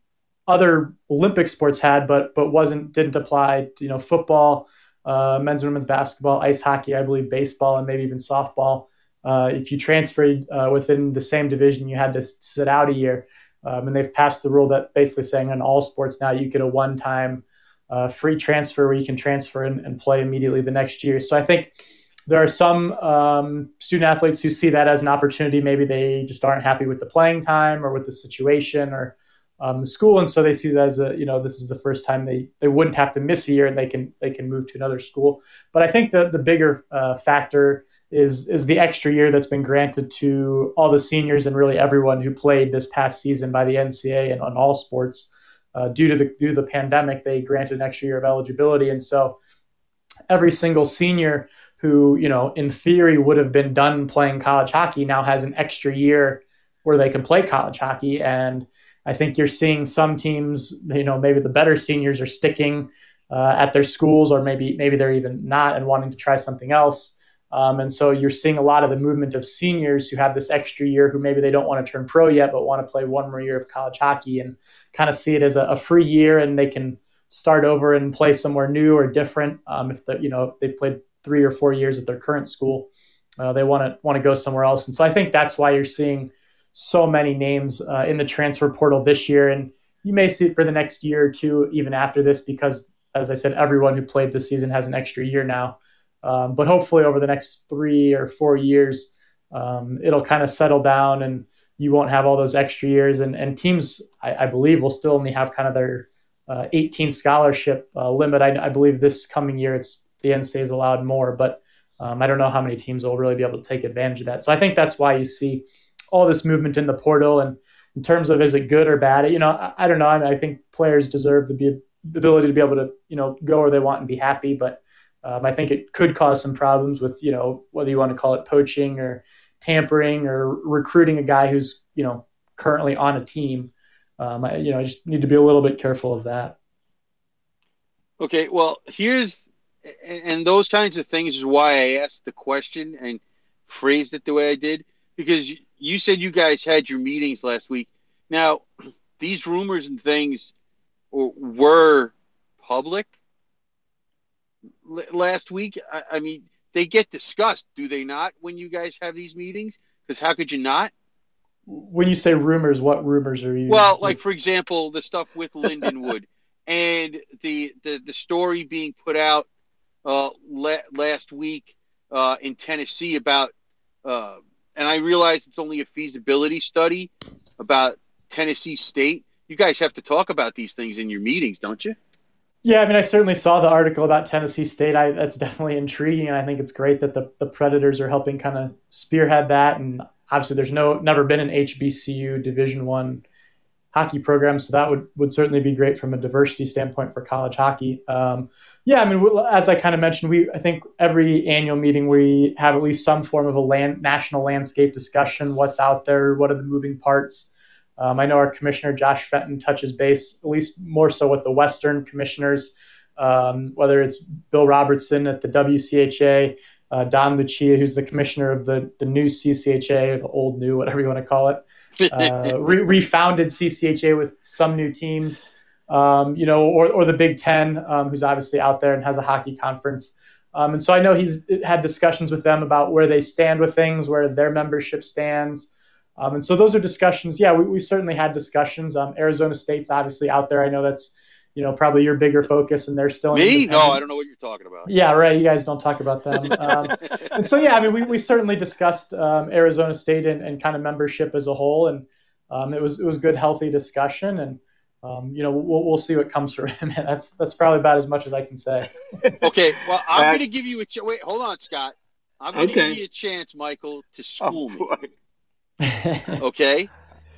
other Olympic sports had, but but wasn't didn't apply. To, you know, football, uh, men's and women's basketball, ice hockey, I believe, baseball, and maybe even softball. Uh, if you transferred uh, within the same division, you had to sit out a year. Um, and they've passed the rule that basically saying in all sports now you get a one-time uh, free transfer where you can transfer and, and, play immediately the next year. So I think there are some um, student athletes who see that as an opportunity. Maybe they just aren't happy with the playing time or with the situation or um, the school, and so they see that as a you know this is the first time they they wouldn't have to miss a year and they can they can move to another school. But I think the the bigger uh, factor is is the extra year that's been granted to all the seniors and really everyone who played this past season by the NCAA and on all sports. Uh, due to the due to the pandemic, they granted an extra year of eligibility, and so every single senior who you know in theory would have been done playing college hockey now has an extra year where they can play college hockey and I think you're seeing some teams, you know, maybe the better seniors are sticking uh, at their schools, or maybe maybe they're even not and wanting to try something else. Um, and so you're seeing a lot of the movement of seniors who have this extra year, who maybe they don't want to turn pro yet, but want to play one more year of college hockey and kind of see it as a, a free year, and they can start over and play somewhere new or different. Um, if the you know they played three or four years at their current school, uh, they want to want to go somewhere else. And so I think that's why you're seeing so many names uh, in the transfer portal this year, and you may see it for the next year or two, even after this, because as I said, everyone who played this season has an extra year now. Um, but hopefully, over the next three or four years, um, it'll kind of settle down, and you won't have all those extra years. And, and teams, I, I believe, will still only have kind of their uh, 18 scholarship uh, limit. I, I, believe this coming year, it's the NCAA is allowed more, but um, I don't know how many teams will really be able to take advantage of that. So I think that's why you see all this movement in the portal and in terms of is it good or bad, you know, I, I don't know. I, mean, I think players deserve the, be, the ability to be able to, you know, go where they want and be happy. But um, I think it could cause some problems with, you know, whether you want to call it poaching or tampering or recruiting a guy who's, you know, currently on a team. Um, I, you know, I just need to be a little bit careful of that. Okay, well, here's and those kinds of things is why I asked the question and phrased it the way I did because you said you guys had your meetings last week. Now, these rumors and things were public last week. I, I mean, they get discussed, do they not, when you guys have these meetings? Because how could you not? When you say rumors, what rumors are you? Well, like for example, the stuff with Lindenwood and the, the the story being put out uh, la- last week uh, in Tennessee about uh, and I realize it's only a feasibility study about Tennessee State. You guys have to talk about these things in your meetings, don't you? Yeah, I mean, I certainly saw the article about Tennessee State. I, that's definitely intriguing, and I think it's great that the, the Predators are helping kind of spearhead that. And obviously, there's no never been an HBCU Division One hockey program, so that would would certainly be great from a diversity standpoint for college hockey. Um, yeah, I mean, as I kind of mentioned, we I think every annual meeting we have at least some form of a land national landscape discussion. What's out there? What are the moving parts? Um, I know our commissioner Josh Fenton touches base at least more so with the Western commissioners, um, whether it's Bill Robertson at the WCHA, uh, Don Lucia, who's the commissioner of the the new CCHA, or the old new, whatever you want to call it uh, re- refounded CCHA with some new teams, um, you know, or, or the Big Ten, um, who's obviously out there and has a hockey conference. Um, and so I know he's had discussions with them about where they stand with things, where their membership stands. Um, and so those are discussions. Yeah, we, we certainly had discussions. Um, Arizona State's obviously out there. I know that's you know probably your bigger focus, and they're still me. No, I don't know what you're talking about. Yeah, right. You guys don't talk about them. Um, and so yeah, I mean, we, we certainly discussed um, Arizona State and, and kind of membership as a whole, and um, it was it was good, healthy discussion, and um, you know we'll, we'll see what comes from it. that's that's probably about as much as I can say. okay, well I'm going to give you a ch- wait. Hold on, Scott. I'm going to okay. give you a chance, Michael, to school oh, me. okay.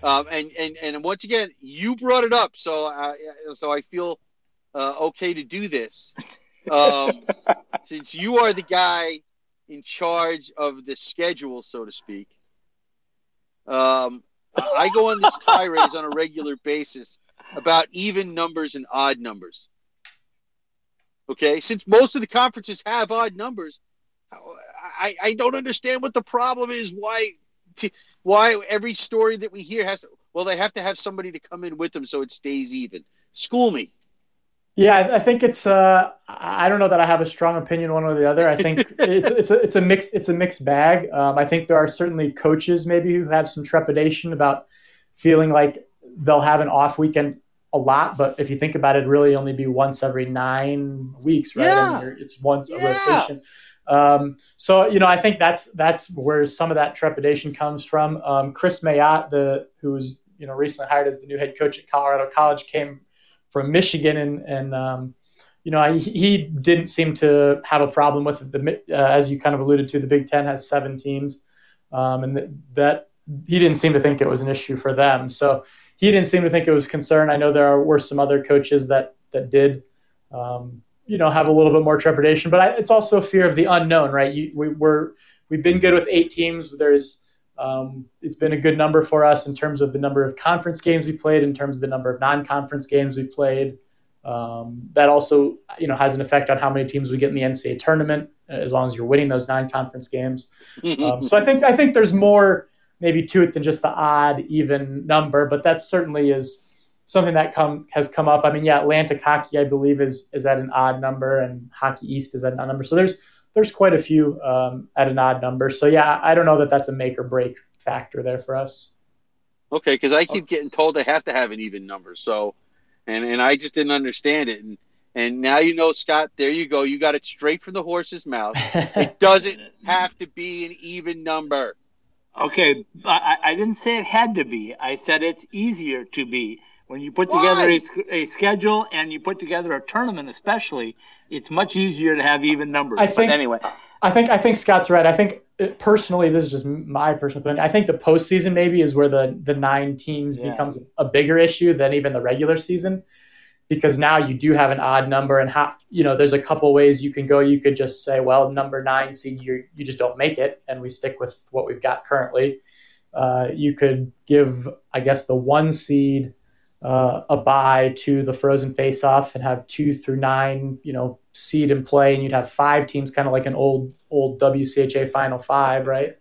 Um, and, and, and once again, you brought it up, so I, so I feel uh, okay to do this. Um, since you are the guy in charge of the schedule, so to speak, um, I go on these tirades on a regular basis about even numbers and odd numbers. Okay, since most of the conferences have odd numbers, I, I don't understand what the problem is. Why to, why every story that we hear has to, well, they have to have somebody to come in with them so it stays even. School me. Yeah, I think it's. Uh, I don't know that I have a strong opinion one or the other. I think it's it's a it's a mix it's a mixed bag. Um, I think there are certainly coaches maybe who have some trepidation about feeling like they'll have an off weekend a lot, but if you think about it, really only be once every nine weeks, right? Yeah. I mean, it's once a rotation. Um, so you know, I think that's that's where some of that trepidation comes from. Um, Chris Mayotte, the who was you know recently hired as the new head coach at Colorado College, came from Michigan, and and um, you know he, he didn't seem to have a problem with it. The uh, as you kind of alluded to, the Big Ten has seven teams, um, and th- that he didn't seem to think it was an issue for them. So he didn't seem to think it was concern. I know there are, were some other coaches that that did. Um, you know, have a little bit more trepidation, but I, it's also fear of the unknown, right? You, we, we're we've been good with eight teams. There's um, it's been a good number for us in terms of the number of conference games we played, in terms of the number of non-conference games we played. Um, that also, you know, has an effect on how many teams we get in the NCAA tournament, as long as you're winning those non-conference games. Um, so I think I think there's more maybe to it than just the odd even number, but that certainly is something that come has come up. I mean, yeah, Atlantic hockey I believe is is at an odd number, and Hockey East is at an odd number. So there's there's quite a few um, at an odd number. So yeah, I don't know that that's a make or break factor there for us. Okay, because I keep getting told I have to have an even number. So, and and I just didn't understand it. And and now you know, Scott. There you go. You got it straight from the horse's mouth. It doesn't have to be an even number. Okay, I, I didn't say it had to be. I said it's easier to be. When you put together a, a schedule and you put together a tournament, especially, it's much easier to have even numbers. I think- but anyway, I think I think Scott's right. I think personally, this is just my personal opinion. I think the postseason maybe is where the the nine teams Yeah. becomes a bigger issue than even the regular season, because now you do have an odd number, and how you know there's a couple ways you can go. You could just say, well, number nine seed, you you just don't make it, and we stick with what we've got currently. Uh, you could give, I guess, the one seed uh, a bye to the frozen face-off and have two through nine, you know, seed and play, and you'd have five teams, kind of like an old old WCHA Final Five, right?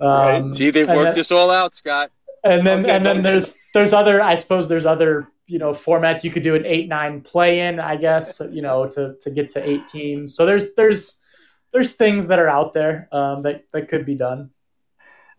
Um, See, they've worked then- this all out, Scott. and then Okay, and then there's there's other I suppose there's other you know formats you could do an eight nine play in I guess you know to to get to eight teams. So there's there's there's things that are out there um, that that could be done.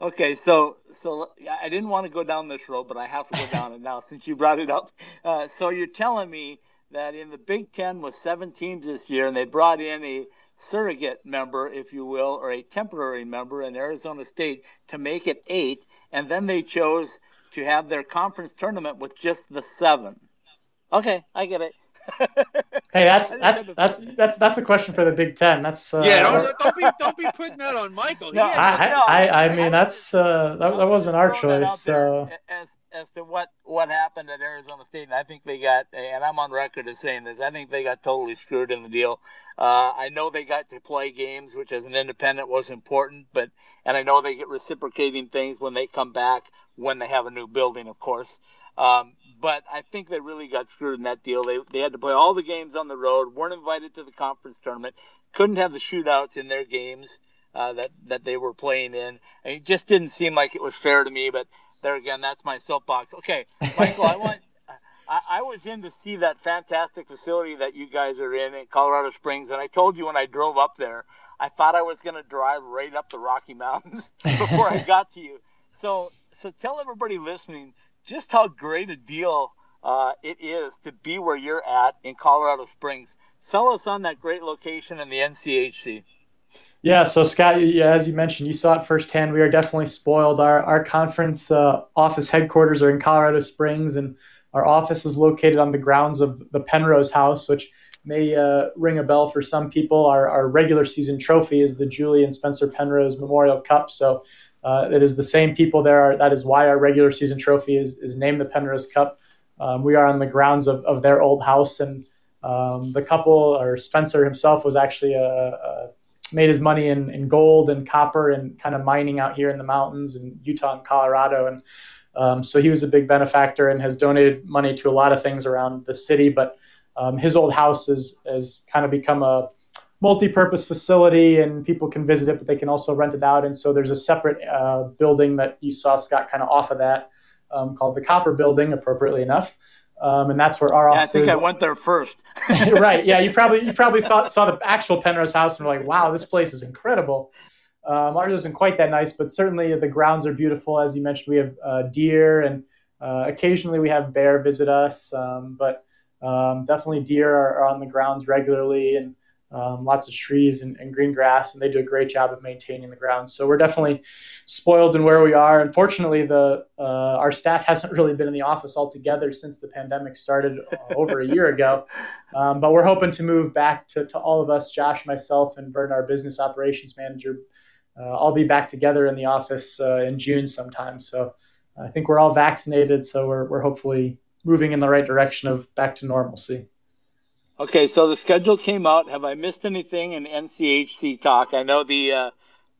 Okay, so so I didn't want to go down this road, but I have to go down it now since you brought it up. Uh, so you're telling me that in the Big Ten with seven teams this year, and they brought in a surrogate member, if you will, or a temporary member in Arizona State to make it eight, and then they chose to have their conference tournament with just the seven. Okay, I get it. Hey, that's that's that's that's that's a question for the Big Ten. That's uh, yeah, don't, don't be don't be putting that on Michael. He No, I, to- I, I, I mean that's uh, that, that wasn't our Throw that out choice. So as as to what what happened at Arizona State, and I think they got, and I'm on record as saying this, I think they got totally screwed in the deal. Uh, I know they got to play games, which as an independent was important, but and I know they get reciprocating things when they come back when they have a new building, of course. Um, but I think they really got screwed in that deal. They they had to play all the games on the road, weren't invited to the conference tournament, couldn't have the shootouts in their games uh, that that they were playing in. And it just didn't seem like it was fair to me. But there again, that's my soapbox. Okay, Michael, I want. I, I was in to see that fantastic facility that you guys are in in Colorado Springs, and I told you when I drove up there, I thought I was going to drive right up the Rocky Mountains before I got to you. So, so tell everybody listening just how great a deal uh, it is to be where you're at in Colorado Springs. Sell us on that great location in the NCHC. Yeah, so Scott, yeah, as you mentioned, you saw it firsthand. We are definitely spoiled. Our our conference uh, office headquarters are in Colorado Springs, and our office is located on the grounds of the Penrose House, which may uh, ring a bell for some people. Our, our regular season trophy is the Julie and Spencer Penrose Memorial Cup. So uh, it is the same people there. That is why our regular season trophy is, is named the Penrose Cup. Um, we are on the grounds of, of their old house, and um, the couple, or Spencer himself, was actually a, a made his money in, in gold and copper and kind of mining out here in the mountains in Utah and Colorado. And um, so he was a big benefactor and has donated money to a lot of things around the city. But um, his old house is, has kind of become a multi-purpose facility and people can visit it, but they can also rent it out. And so there's a separate uh, building that you saw Scott kind of off of that um, called the Copper Building, appropriately enough. Um, and that's where our Yeah, I office think is. I went there first. right. Yeah. You probably you probably thought saw the actual Penrose house and were like, wow, this place is incredible. Um, ours isn't quite that nice, but certainly the grounds are beautiful. As you mentioned, we have uh, deer and uh, occasionally we have bear visit us, um, but um, definitely deer are, are, on the grounds regularly and um, lots of trees and, and, green grass, and they do a great job of maintaining the grounds. So we're definitely spoiled in where we are. Unfortunately, the uh, our staff hasn't really been in the office altogether since the pandemic started over a year ago. Um, but we're hoping to move back to, to all of us, Josh, myself, and Vern, our business operations manager. Uh, all be back together in the office uh, in June sometime. So I think we're all vaccinated, so we're, we're hopefully moving in the right direction of back to normalcy. Okay, so the schedule came out. Have I missed anything in NCHC talk? I know the uh,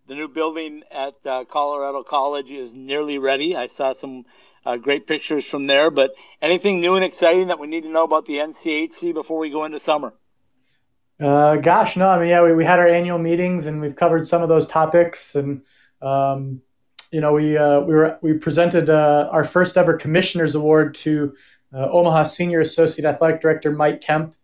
the new building at uh, Colorado College is nearly ready. I saw some uh, great pictures from there. But anything new and exciting that we need to know about the NCHC before we go into summer? Uh, gosh, no. I mean, yeah, we, we had our annual meetings and we've covered some of those topics, and um, you know, we uh, we were we presented uh, our first ever commissioners award to Omaha Senior Associate Athletic Director Mike Kemp.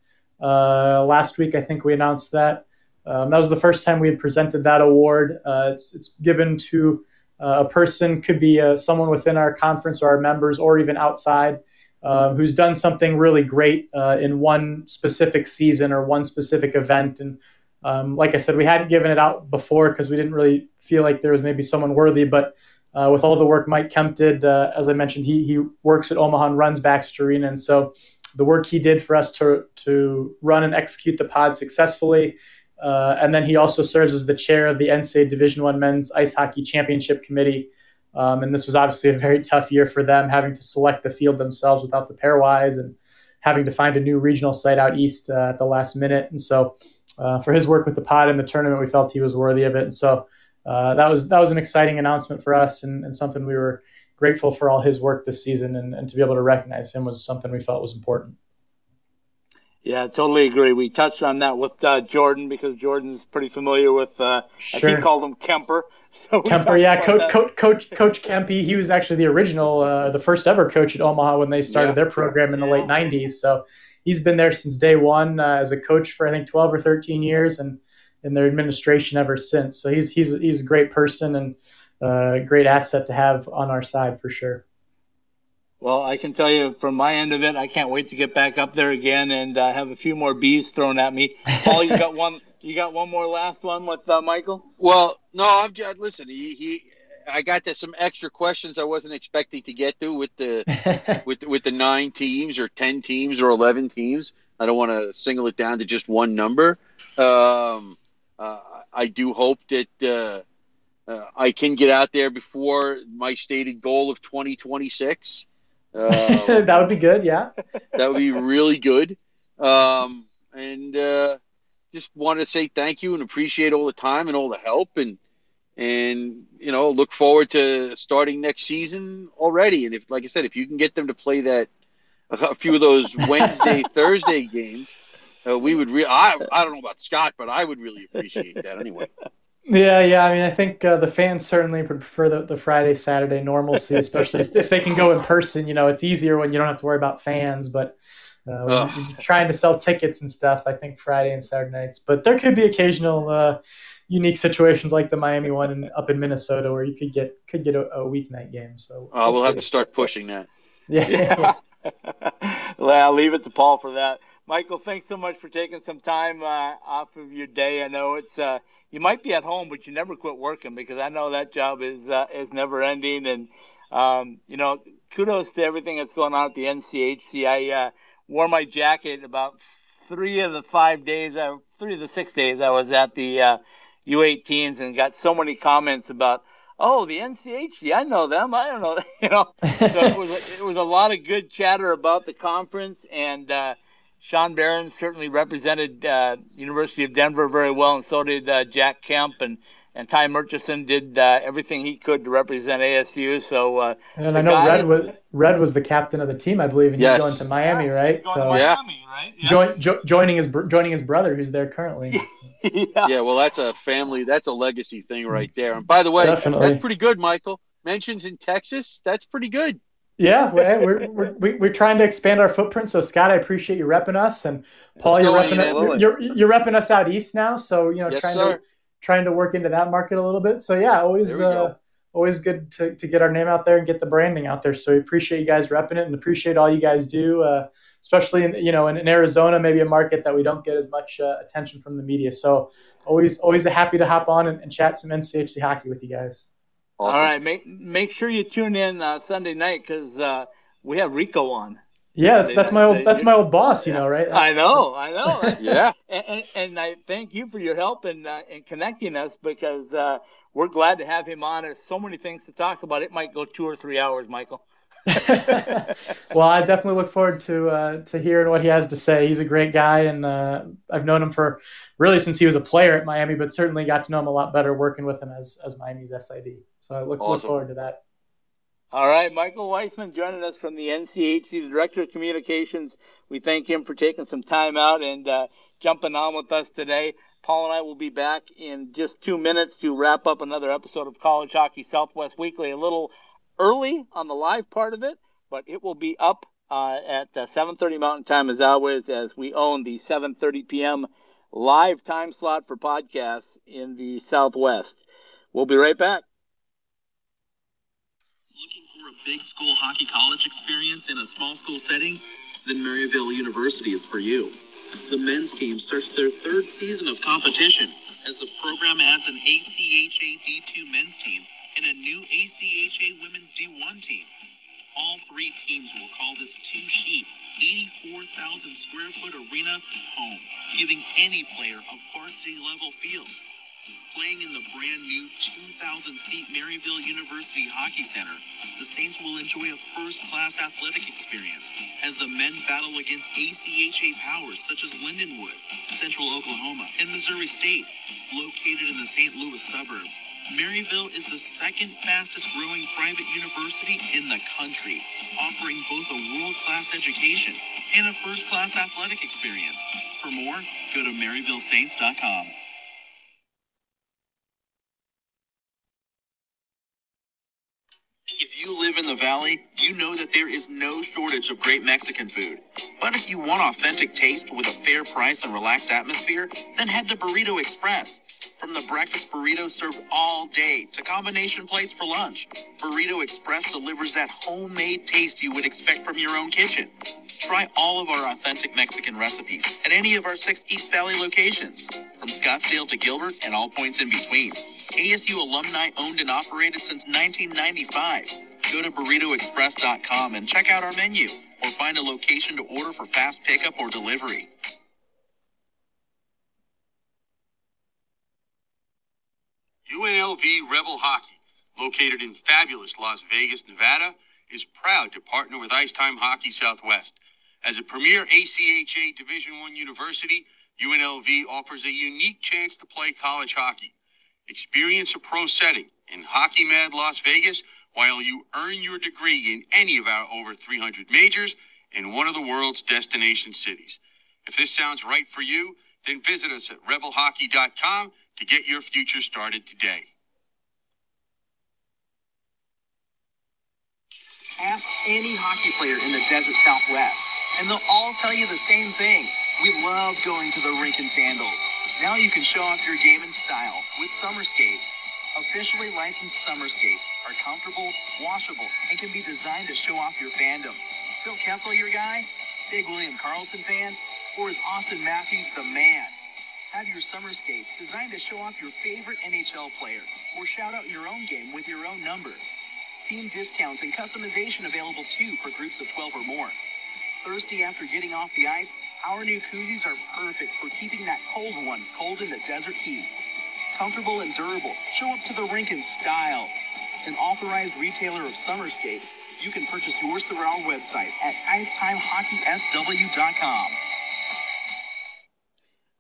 Uh, last week, I think we announced that. Um, that was the first time we had presented that award. Uh, it's, it's given to uh, a person, could be uh, someone within our conference or our members, or even outside, um, who's done something really great uh, in one specific season or one specific event. And um, like I said, we hadn't given it out before because we didn't really feel like there was maybe someone worthy. But uh, with all the work Mike Kemp did, as I mentioned, he, he works at Omaha and runs Baxter Arena. And so the work he did for us to, to run and execute the pod successfully. Uh, and then he also serves as the chair of the NCAA Division One Men's Ice Hockey Championship Committee. Um, and this was obviously a very tough year for them, having to select the field themselves without the pairwise and having to find a new regional site out east uh, at the last minute. And so, uh, for his work with the pod in the tournament, we felt he was worthy of it. And so, uh, that was that was an exciting announcement for us and, and something we were grateful for all his work this season, and, and to be able to recognize him was something we felt was important. Yeah, totally agree. We touched on that with uh, Jordan because Jordan's pretty familiar with, uh, sure. as he called him, Kemper. So Kemper, yeah, coach, coach, coach, coach Kempy. He was actually the original, uh, the first ever coach at Omaha when they started yeah. their program in the late '90s. So he's been there since day one uh, as a coach for I think 12 or 13 years, and in their administration ever since. So he's he's he's a great person and a great asset to have on our side for sure. Well, I can tell you from my end of it, I can't wait to get back up there again and uh, have a few more bees thrown at me. Paul, you got one. You got one more last one with uh, Michael. Well, no, I'm just listen. He, he I got to some extra questions I wasn't expecting to get to with the with with the nine teams or ten teams or eleven teams. I don't want to single it down to just one number. Um, uh, I do hope that uh, uh, I can get out there before my stated goal of 2026. Um, that would be good, yeah. that would be really good. Um, and uh, just want to say thank you and appreciate all the time and all the help and and you know look forward to starting next season already. And if, like I said, if you can get them to play that a few of those Wednesday Thursday games, uh, we would. Re- I I don't know about Scott, but I would really appreciate that anyway. Yeah, yeah. I mean, I think uh, the fans certainly prefer the, the Friday, Saturday normalcy, especially if, if they can go in person. You know, it's easier when you don't have to worry about fans, but uh, trying to sell tickets and stuff, I think Friday and Saturday nights. But there could be occasional uh, unique situations like the Miami one in, up in Minnesota where you could get could get a, a weeknight game. So uh, we'll, we'll have to start pushing that. Yeah. yeah. well, I'll leave it to Paul for that. Michael, thanks so much for taking some time uh, off of your day. I know it's uh, you might be at home, but you never quit working because I know that job is uh, is never ending. And um, you know, kudos to everything that's going on at the NCHC. I uh, wore my jacket about three of the five days, uh, three of the six days I was at the uh, U18s, and got so many comments about. Oh, the NCHC! I know them. I don't know, you know. So it was it was a lot of good chatter about the conference, and uh, Sean Behrens certainly represented uh, University of Denver very well, and so did uh, Jack Kemp and and Ty Murchison did uh, everything he could to represent ASU. So uh, and I know guys, Red was Red was the captain of the team, I believe, and yes. he's going to Miami, right? so Miami, right? Yeah. Join, jo- joining his joining his brother, who's there currently. yeah. yeah, well, that's a family, that's a legacy thing right there. And by the way, Definitely. that's pretty good, Michael. Mentions in Texas, that's pretty good. Yeah, we're, we're, we're, trying to expand our footprint. So Scott, I appreciate you repping us, and Paul, you're repping, you're, you're repping us out east now. So you know, yes, trying sir. to trying to work into that market a little bit. So yeah, always uh, always good to, to get our name out there and get the branding out there. So we appreciate you guys repping it and appreciate all you guys do, uh, especially in you know in, in, Arizona, maybe a market that we don't get as much uh, attention from the media. So always always happy to hop on and, and, chat some NCHC hockey with you guys. Awesome. All right, make make sure you tune in uh, Sunday night because uh, we have Rico on. Yeah, that's that's my old that's my old boss, you know, right? I know, I know. yeah, and, and, and, I thank you for your help in uh, in connecting us because uh, we're glad to have him on. There's so many things to talk about. It might go two or three hours, Michael. well, I definitely look forward to uh, to hearing what he has to say. He's a great guy, and uh, I've known him for really since he was a player at Miami, but certainly got to know him a lot better working with him as as Miami's SID. So I look, awesome. look forward to that. All right, Michael Weisman joining us from the NCHC, the Director of Communications. We thank him for taking some time out and uh, jumping on with us today. Paul and I will be back in just two minutes to wrap up another episode of College Hockey Southwest Weekly. A little early on the live part of it, but it will be up uh, at uh, 7:30 Mountain Time as always, as we own the 7:30 p.m. live time slot for podcasts in the Southwest. We'll be right back. Big school hockey college experience in a small school setting? Then Maryville University is for you. The men's team starts their third season of competition as the program adds an ACHA D2 men's team and a new ACHA women's D1 team. All three teams will call this two sheet, 84,000 square foot arena home, giving any player a varsity level feel. Playing in the brand new 2,000 seat Maryville University Hockey Center, the Saints will enjoy a first class athletic experience as the men battle against ACHA powers such as Lindenwood, Central Oklahoma, and Missouri State. Located in the St. Louis suburbs, Maryville is the second fastest growing private university in the country, offering both a world class education and a first class athletic experience. For more, go to MaryvilleSaints.com. If you live in the valley, you know that there is no shortage of great Mexican food. But if you want authentic taste with a fair price and relaxed atmosphere, then head to Burrito Express. From the breakfast burritos served all day to combination plates for lunch, Burrito Express delivers that homemade taste you would expect from your own kitchen. Try all of our authentic Mexican recipes at any of our six East Valley locations, from Scottsdale to Gilbert and all points in between. ASU alumni owned and operated since 1995. Go to burritoexpress.com and check out our menu or find a location to order for fast pickup or delivery. UNLV Rebel Hockey, located in fabulous Las Vegas, Nevada, is proud to partner with Ice Time Hockey Southwest. As a premier ACHA Division I university, UNLV offers a unique chance to play college hockey. Experience a pro setting in Hockey Mad Las Vegas while you earn your degree in any of our over 300 majors in one of the world's destination cities. If this sounds right for you, then visit us at rebelhockey.com to get your future started today. Ask any hockey player in the desert southwest, and they'll all tell you the same thing. We love going to the rink in sandals. Now you can show off your game and style with summer skates. Officially licensed summer skates are comfortable, washable, and can be designed to show off your fandom. Phil Kessel your guy? Big William Karlsson fan? Or is Auston Matthews the man? Have your summer skates designed to show off your favorite NHL player or shout out your own game with your own number. Team discounts and customization available too for groups of 12 or more. Thirsty after getting off the ice? Our new koozies are perfect for keeping that cold one cold in the desert heat. Comfortable and durable, show up to the rink in style. An authorized retailer of summer skates, you can purchase yours through our website at icetimehockeysw.com.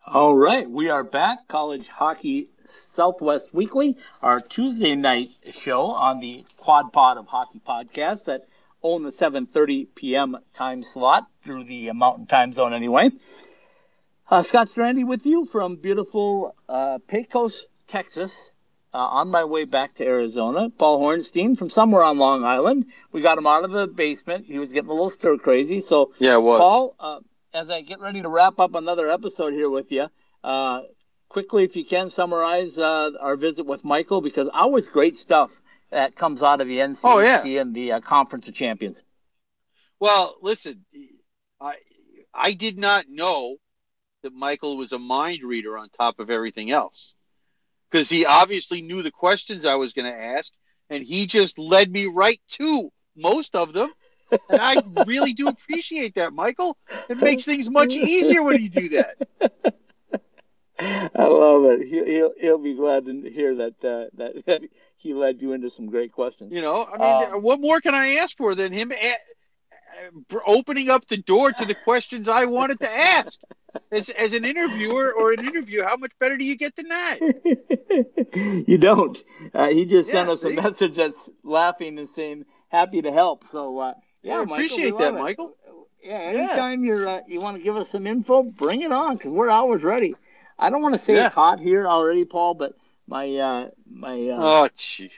All right, we are back. College Hockey Southwest Weekly, our Tuesday night show on the Quad Pod of Hockey podcast that own oh, the 7:30 p.m. time slot through the uh, Mountain Time Zone. Anyway, uh, Scott Strandy with you from beautiful uh, Pecos, Texas. Uh, on my way back to Arizona, Paul Hornstein from somewhere on Long Island. We got him out of the basement. He was getting a little stir crazy. So, yeah, it was. Paul, uh, as I get ready to wrap up another episode here with you, uh, quickly, if you can, summarize uh, our visit with Michael because always great stuff that comes out of the NCAA Oh, yeah. and the uh, Conference of Champions. Well, listen, I I did not know that Michael was a mind reader on top of everything else. Because he obviously knew the questions I was going to ask, and he just led me right to most of them. And I really do appreciate that, Michael. It makes things much easier when you do that. I love it. He'll he'll, he'll be glad to hear that, uh, that he led you into some great questions. You know, I mean, Um, what more can I ask for than him a- opening up the door to the questions I wanted to ask? As, as an interviewer or an interview, how much better do you get than that? you don't. Uh, he just sent us see? a message that's laughing and saying happy to help. So uh, Yeah, yeah, Michael, appreciate that, it. Michael. Yeah, anytime you're uh, you want to give us some info, bring it on because we're always ready. I don't want to say Yeah. it's hot here already, Paul, but my uh, my uh, Oh, gee.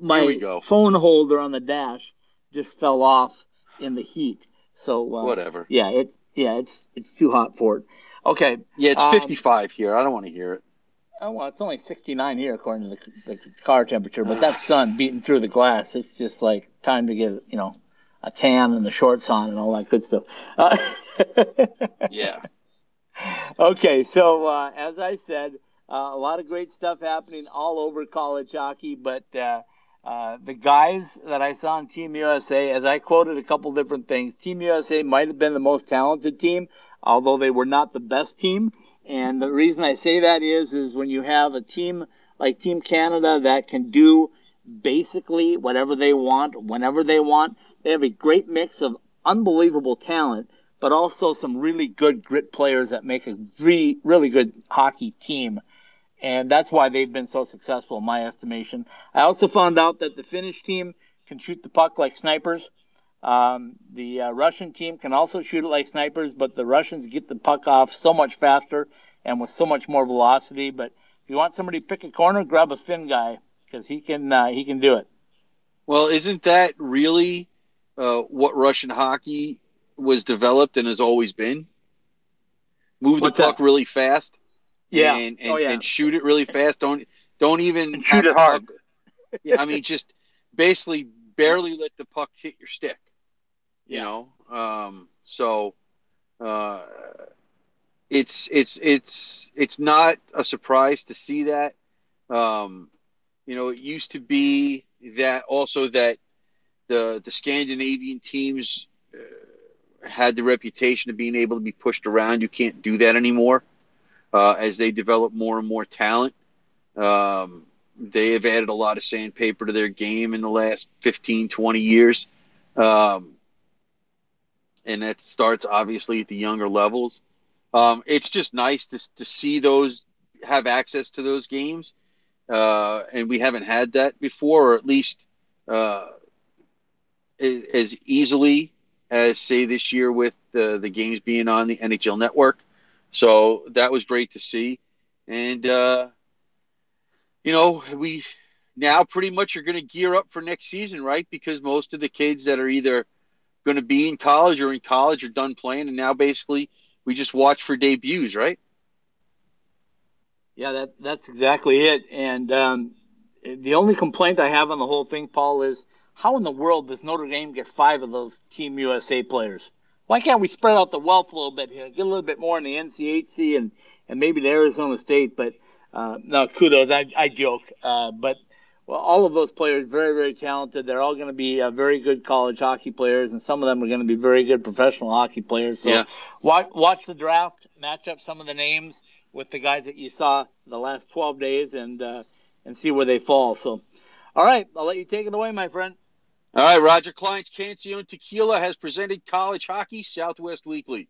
my here we go. phone holder on the dash just fell off in the heat. So uh, Whatever. Yeah, it yeah it's it's too hot for it. Okay. Yeah, it's um, 55 here. I don't want to hear it. Oh well, it's only 69 here according to the, the car temperature, but that sun beating through the glass, it's just like time to get you know a tan and the shorts on and all that good stuff. Uh, Yeah. okay, so uh, as I said, uh, a lot of great stuff happening all over college hockey, but uh, the guys that I saw on Team USA, as I quoted a couple different things, Team USA might have been the most talented team, although they were not the best team. And the reason I say that is, is when you have a team like Team Canada that can do basically whatever they want, whenever they want, they have a great mix of unbelievable talent, but also some really good grit players that make a really, really good hockey team. And that's why they've been so successful, in my estimation. I also found out that the Finnish team can shoot the puck like snipers. Um, the uh, Russian team can also shoot it like snipers, but the Russians get the puck off so much faster and with so much more velocity. But if you want somebody to pick a corner, grab a Finn guy because he can uh, he can do it. Well, isn't that really uh, what Russian hockey was developed and has always been? Move What's the puck that? really fast. Yeah. And, and, Oh, yeah. and shoot it really fast. Don't don't even And shoot it hard. puck- yeah, I mean, just basically barely let the puck hit your stick. You Yeah. know, um, so uh, it's it's it's it's not a surprise to see that. Um, you know, it used to be that also that the the Scandinavian teams uh, had the reputation of being able to be pushed around. You can't do that anymore uh, as they develop more and more talent. Um, they have added a lot of sandpaper to their game in the last 15, 20 years. Um, and that starts obviously at the younger levels. Um, it's just nice to, to see those have access to those games. Uh, and we haven't had that before, or at least uh, as easily as, say, this year with the, the games being on the NHL network. So that was great to see. And, uh, you know, we now pretty much are going to gear up for next season, right? Because most of the kids that are either going to be in college or in college are done playing, and now basically we just watch for debuts, right? Yeah, that that's exactly it. And um, the only complaint I have on the whole thing, Paul, is how in the world does Notre Dame get five of those Team USA players? Why can't we spread out the wealth a little bit here, get a little bit more in the NCHC and and maybe the Arizona State? But uh, no, kudos. I I joke, uh, but well, all of those players very very talented. They're all going to be uh, very good college hockey players, and some of them are going to be very good professional hockey players. So Yeah. watch, watch the draft, match up some of the names with the guys that you saw the last 12 days, and uh, and see where they fall. So, all right, I'll let you take it away, my friend. All right, Roger Clyne's Cancion Tequila has presented College Hockey Southwest Weekly.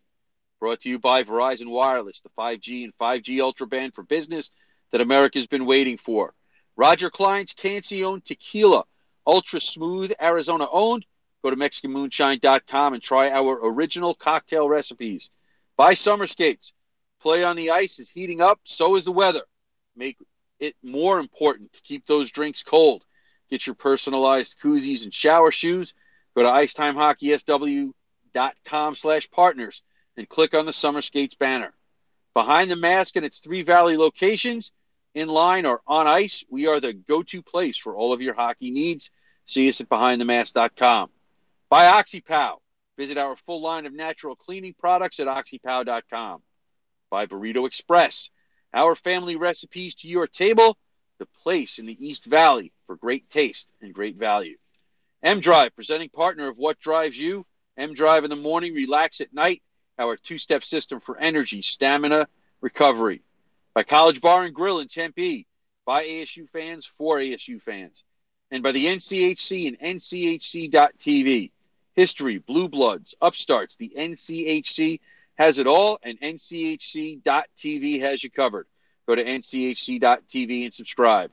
Brought to you by Verizon Wireless, the 5G and 5G Ultra Band for business that America's been waiting for. Roger Clyne's Cancion Tequila, ultra smooth, Arizona owned. Go to MexicanMoonshine.com and try our original cocktail recipes. By summer skates. Play on the ice is heating up, so is the weather. Make it more important to keep those drinks cold. Get your personalized koozies and shower shoes. Go to IcetimeHockeySW.com slash partners and click on the Summer Skates banner. Behind the mask and its three valley locations, in line, or on ice, we are the go to place for all of your hockey needs. See us at behindthemask.com. By OxyPow. Visit our full line of natural cleaning products at oxypow.com. By Burrito Express. Our family recipes to your table, the place in the East Valley for great taste and great value. M Drive, presenting partner of What Drives You. M Drive in the morning, relax at night. Our two step system for energy, stamina, recovery. By College Bar and Grill in Tempe. By ASU fans for ASU fans. And by the NCHC and NCHC.TV. History, Blue Bloods, Upstarts, the NCHC has it all, and NCHC.TV has you covered. Go to NCHC.TV and subscribe.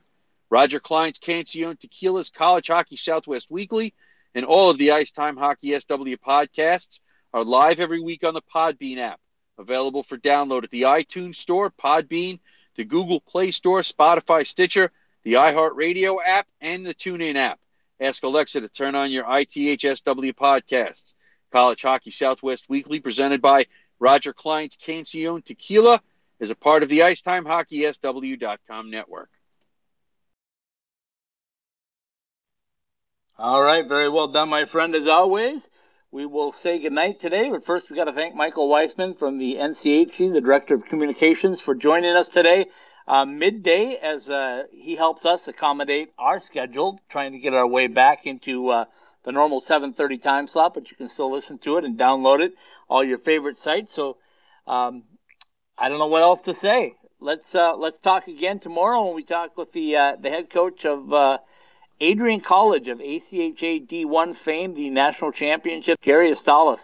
Roger Clyne's Cancion Tequila's College Hockey Southwest Weekly and all of the Ice Time Hockey SW podcasts are live every week on the Podbean app, available for download at the iTunes Store, Podbean, the Google Play Store, Spotify, Stitcher, the iHeartRadio app, and the TuneIn app. Ask Alexa to turn on your ITHSW podcasts. College Hockey Southwest Weekly, presented by Roger Clyne's Cancion Tequila, is a part of the IcetimeHockeySW.com network. All right, very well done, my friend, as always. We will say goodnight today, but first we got to thank Michael Weissman from the NCHC, the Director of Communications, for joining us today uh, midday as uh, he helps us accommodate our schedule, trying to get our way back into uh, the normal 7:30 time slot. But you can still listen to it and download it all your favorite sites. So um, I don't know what else to say. Let's uh, let's talk again tomorrow when we talk with the uh, the head coach of uh, Adrian College of ACHA D1 fame, the national championship. Gary Estalis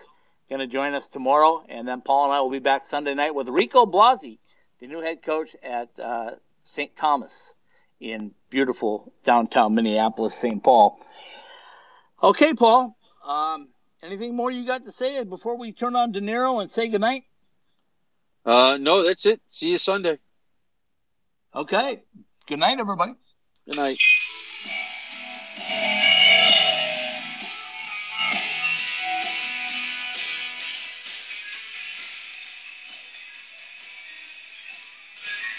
going to join us tomorrow, and then Paul and I will be back Sunday night with Rico Blasi, the new head coach at uh, St. Thomas in beautiful downtown Minneapolis, St. Paul. Okay, Paul. Um, anything more you got to say before we turn on De Niro and say goodnight? Uh, no, that's it. See you Sunday. Okay. Good night, everybody. Good night.